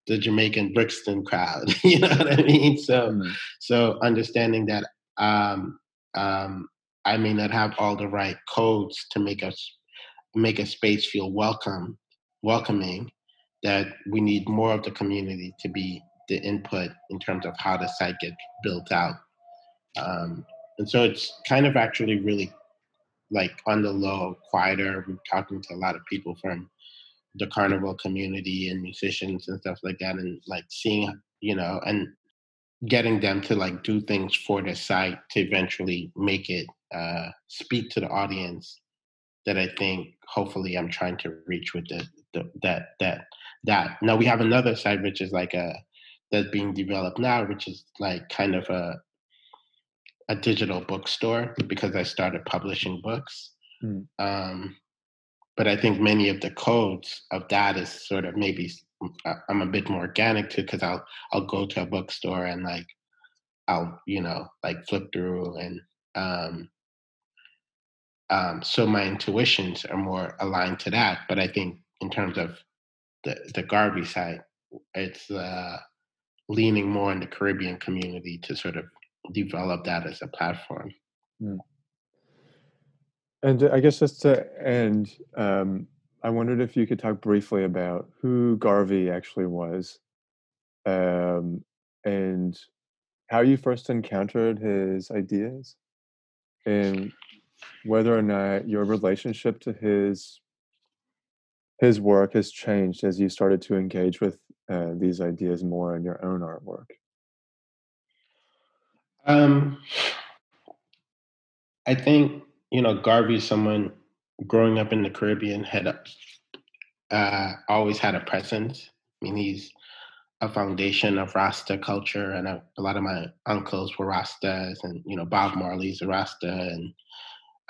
S2: the Jamaican Brixton crowd. you know what I mean? So mm-hmm. so understanding that um, um, I may not have all the right codes to make us make a space feel welcome, welcoming. That we need more of the community to be the input in terms of how the site gets built out. Um, and so it's kind of actually really like on the low, quieter. We're talking to a lot of people from the carnival community and musicians and stuff like that, and like seeing, you know, and getting them to like do things for the site to eventually make it uh, speak to the audience that I think hopefully I'm trying to reach with the, the that that that. Now we have another site which is like a that's being developed now, which is like kind of a a digital bookstore because I started publishing books. Mm. Um, but I think many of the codes of that is sort of maybe uh, I'm a bit more organic to because I'll I'll go to a bookstore and like I'll you know like flip through and um, um, so my intuitions are more aligned to that. But I think in terms of the the Garvey side, it's uh, leaning more in the Caribbean community to sort of develop that as a platform. Mm.
S1: And I guess just to end, um, I wondered if you could talk briefly about who Garvey actually was, um, and how you first encountered his ideas, and whether or not your relationship to his his work has changed as you started to engage with uh, these ideas more in your own artwork.
S2: Um, I think you know Garvey, someone growing up in the Caribbean, had uh, always had a presence. I mean, he's a foundation of Rasta culture, and a, a, lot of my uncles were Rastas, and you know Bob Marley's a Rasta, and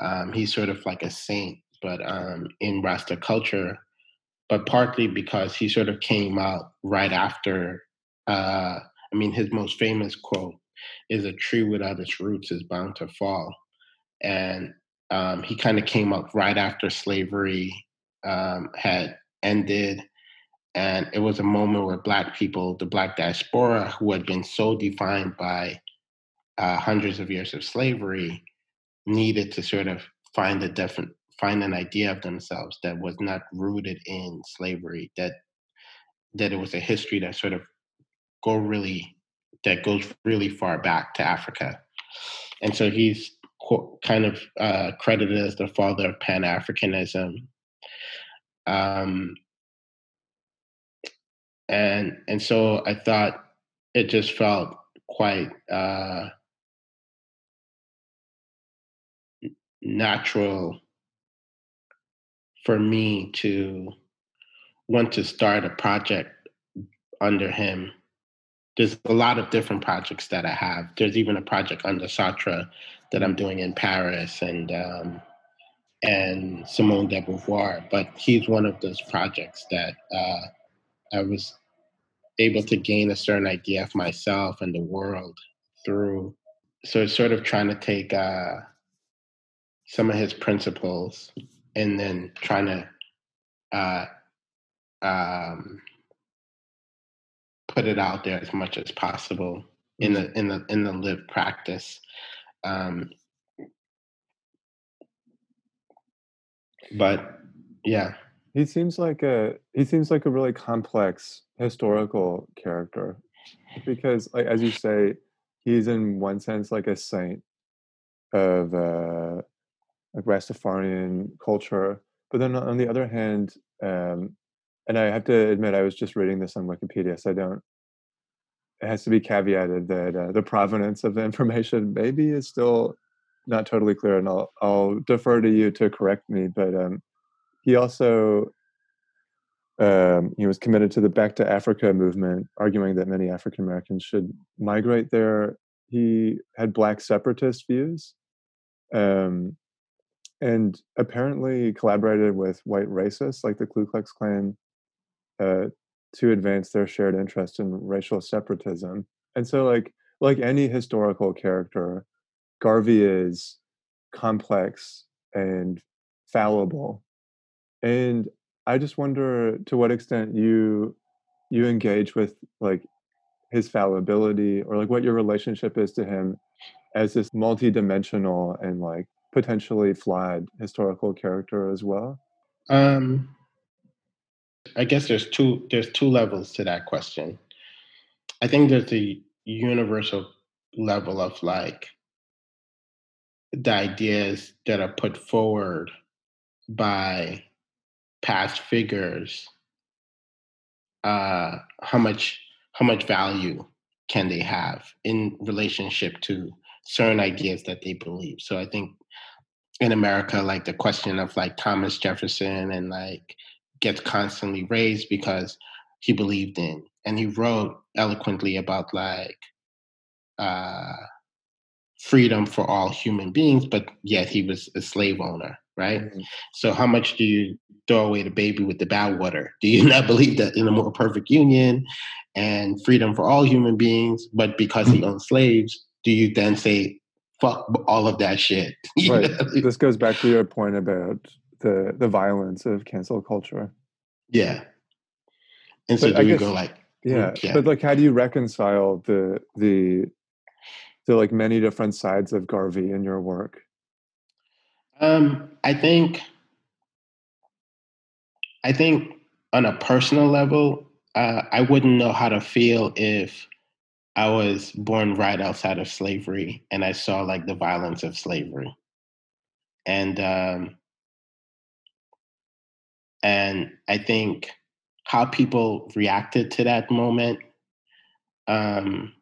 S2: um, he's sort of like a saint, but um, in Rasta culture. But partly because he sort of came out right after. Uh, I mean, his most famous quote is a tree without its roots is bound to fall. And um, he kind of came up right after slavery um, had ended. And it was a moment where Black people, the Black diaspora, who had been so defined by uh, hundreds of years of slavery, needed to sort of find a different, find an idea of themselves that was not rooted in slavery. That that it was a history that sort of go really that goes really far back to Africa. And so he's kind of uh, credited as the father of Pan Africanism. Um, and and so I thought it just felt quite uh, natural for me to want to start a project under him there's a lot of different projects that I have. There's even a project under Sartre that I'm doing in Paris and um, and Simone de Beauvoir. But he's one of those projects that uh, I was able to gain a certain idea of myself and the world through. So it's sort of trying to take uh, some of his principles and then trying to uh, um, put it out there as much as possible in the in the in the live practice. Um, but yeah,
S1: he seems like a he seems like a really complex historical character because, like as you say, he's in one sense like a saint of uh, like Rastafarian culture, but then on the other hand, um, and I have to admit, I was just reading this on Wikipedia, so I don't. It has to be caveated that uh, the provenance of the information maybe is still not totally clear, and I'll I'll defer to you to correct me. But um, he also um, he was committed to the Back to Africa movement, arguing that many African Americans should migrate there. He had black separatist views, um, and apparently collaborated with white racists like the Ku Klux Klan uh, to advance their shared interest in racial separatism. And so, like like any historical character, Garvey is complex and fallible. And I just wonder to what extent you you engage with like his fallibility or like what your relationship is to him as this multi-dimensional and like potentially flawed historical character as well?
S2: Um I guess there's two there's two levels to that question. I think there's a universal level of like the ideas that are put forward by past figures uh, how much how much value can they have in relationship to certain ideas that they believe so i think in america like the question of like thomas jefferson and like gets constantly raised because he believed in and he wrote eloquently about like uh freedom for all human beings, but yet he was a slave owner, right? Mm-hmm. So how much do you throw away the baby with the bathwater? Do you not believe that in a more perfect union and freedom for all human beings, but because he owned slaves, do you then say fuck all of that shit?
S1: right. this goes back to your point about the the violence of cancel culture.
S2: Yeah. And so but do I you guess, go like
S1: yeah, yeah, but like how do you reconcile the the the like many different sides of Garvey in your work?
S2: Um, I think I think on a personal level, uh, I wouldn't know how to feel if I was born right outside of slavery and I saw like the violence of slavery. And um, and I think how people reacted to that moment um,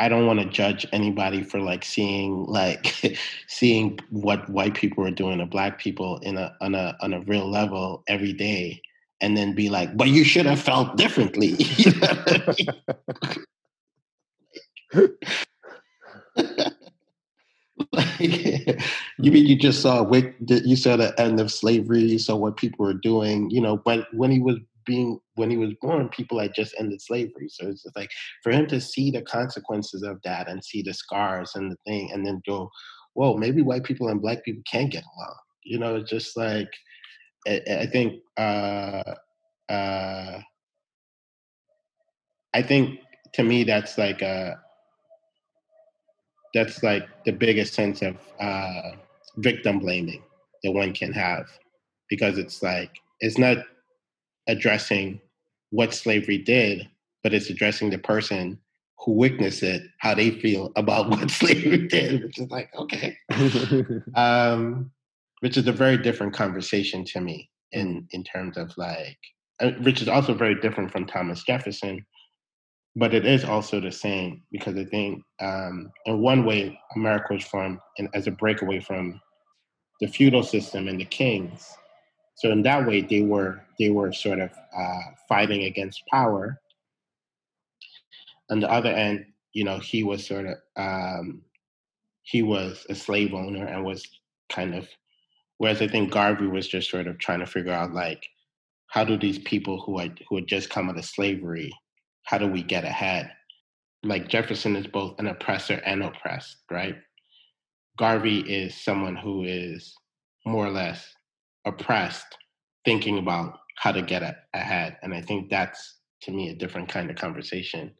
S2: I don't want to judge anybody for like seeing like seeing what white people are doing to black people in a on a on a real level every day and then be like, but you should have felt differently. like, you mean you just saw you saw the end of slavery, you saw what people were doing, you know, when when he was being when he was born, people had just ended slavery. So it's just like for him to see the consequences of that and see the scars and the thing, and then go, "Whoa, maybe white people and black people can't get along." You know, it's just like I, I think. Uh, uh, I think to me that's like a that's like the biggest sense of uh, victim blaming that one can have because it's like it's not addressing what slavery did, but it's addressing the person who witnessed it, how they feel about what slavery did, which is like, okay. um, which is a very different conversation to me in, in terms of like, uh, which is also very different from Thomas Jefferson, but it is also the same because I think um, in one way America was formed and as a breakaway from the feudal system and the kings so in that way, they were they were sort of uh, fighting against power. On the other end, you know, he was sort of um, he was a slave owner and was kind of whereas I think Garvey was just sort of trying to figure out like how do these people who had who had just come out of slavery, how do we get ahead? Like Jefferson is both an oppressor and oppressed, right? Garvey is someone who is more or less oppressed, thinking about how to get ahead. And I think that's to me a different kind of conversation.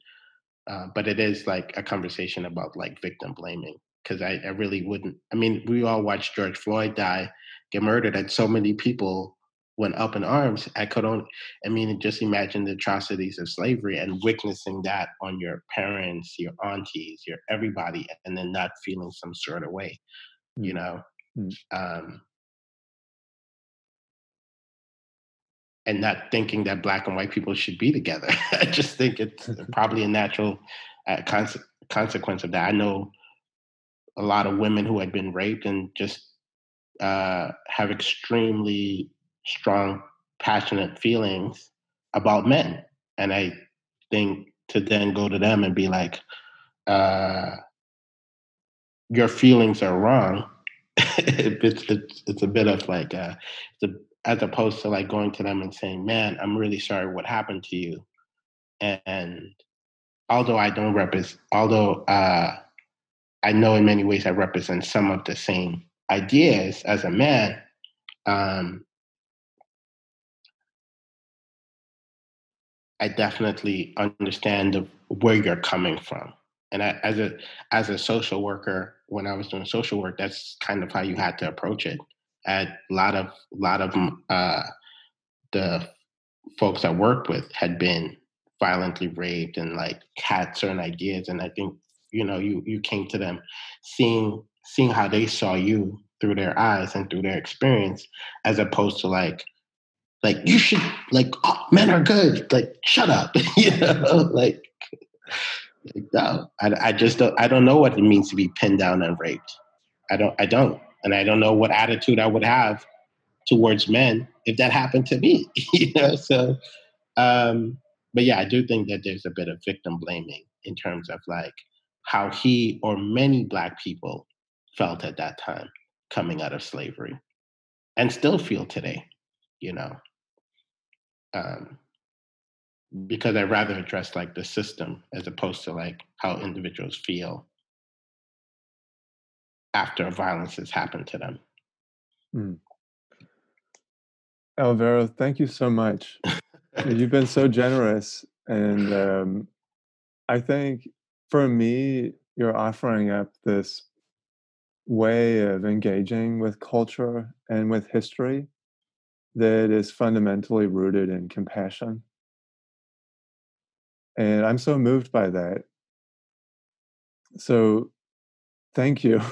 S2: Uh, but it is like a conversation about like victim blaming because I, I really wouldn't. I mean, we all watched George Floyd die, get murdered, and so many people went up in arms. I could only, I mean, just imagine the atrocities of slavery and witnessing that on your parents, your aunties, your everybody, and then not feeling some sort of way, you mm. know. Mm. Um, and not thinking that black and white people should be together. I just think it's probably a natural uh, conse- consequence of that. I know a lot of women who had been raped and just uh, have extremely strong, passionate feelings about men. And I think to then go to them and be like, uh, your feelings are wrong. it's, it's, it's a bit of like, uh, it's a, as opposed to like going to them and saying, man, I'm really sorry what happened to you. And, and although I don't represent, although uh, I know in many ways I represent some of the same ideas as a man, um, I definitely understand where you're coming from. And I, as a as a social worker, when I was doing social work, that's kind of how you had to approach it. a lot of lot of uh, the folks I worked with had been violently raped and like had certain ideas, and I think you know you you came to them seeing seeing how they saw you through their eyes and through their experience, as opposed to like like you should like oh, men are good. Like shut up. You know like, like no. I, I just don't i don't know what it means to be pinned down and raped. I don't i don't. And i don't know what attitude i would have towards men if that happened to me you know so um but yeah i do think that there's a bit of victim blaming in terms of like how he or many black people felt at that time coming out of slavery and still feel today you know um, because I rather address like the system as opposed to like how individuals feel after violence has happened to them. Mm.
S1: Alvaro, thank you so much. You've been so generous, and um, I think for me, you're offering up this way of engaging with culture and with history that is fundamentally rooted in compassion. And I'm so moved by that. So thank you.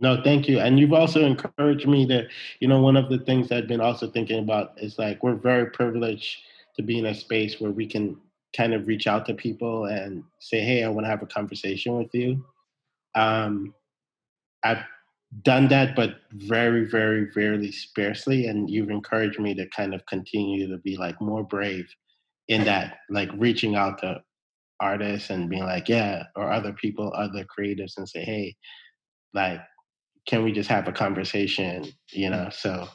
S2: No, thank you. And you've also encouraged me that, you know, one of the things I've been also thinking about is like we're very privileged to be in a space where we can kind of reach out to people and say, hey, I want to have a conversation with you. Um, I've done that, but very, very, very sparsely. And you've encouraged me to kind of continue to be like more brave in that, like reaching out to artists and being like, yeah, or other people, other creatives, and say, hey, like, can we just have a conversation? You know. So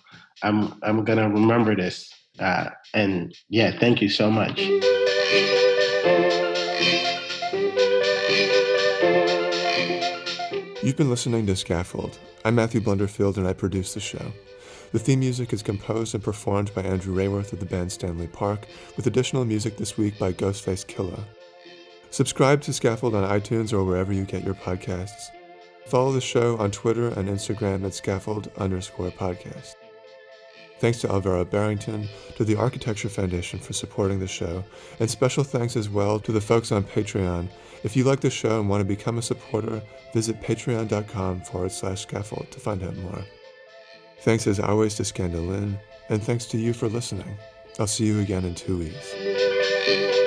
S2: I'm I'm gonna remember this. Uh, and yeah, thank you so much.
S1: You've been listening to Scaffold. I'm Matthew Blunderfield and I produce the show. The theme music is composed and performed by Andrew Rayworth of the band Stanley Park, with additional music this week by Ghostface Killah. Subscribe to Scaffold on iTunes or wherever you get your podcasts. Follow the show on Twitter and Instagram at scaffold underscore podcast. Thanks to Alvaro Barrington, to the Architecture Foundation for supporting the show, and special thanks as well to the folks on Patreon. If you like the show and want to become a supporter, visit patreon.com forward slash scaffold to find out more. Thanks as always to Scandalin, and thanks to you for listening. I'll see you again in two weeks.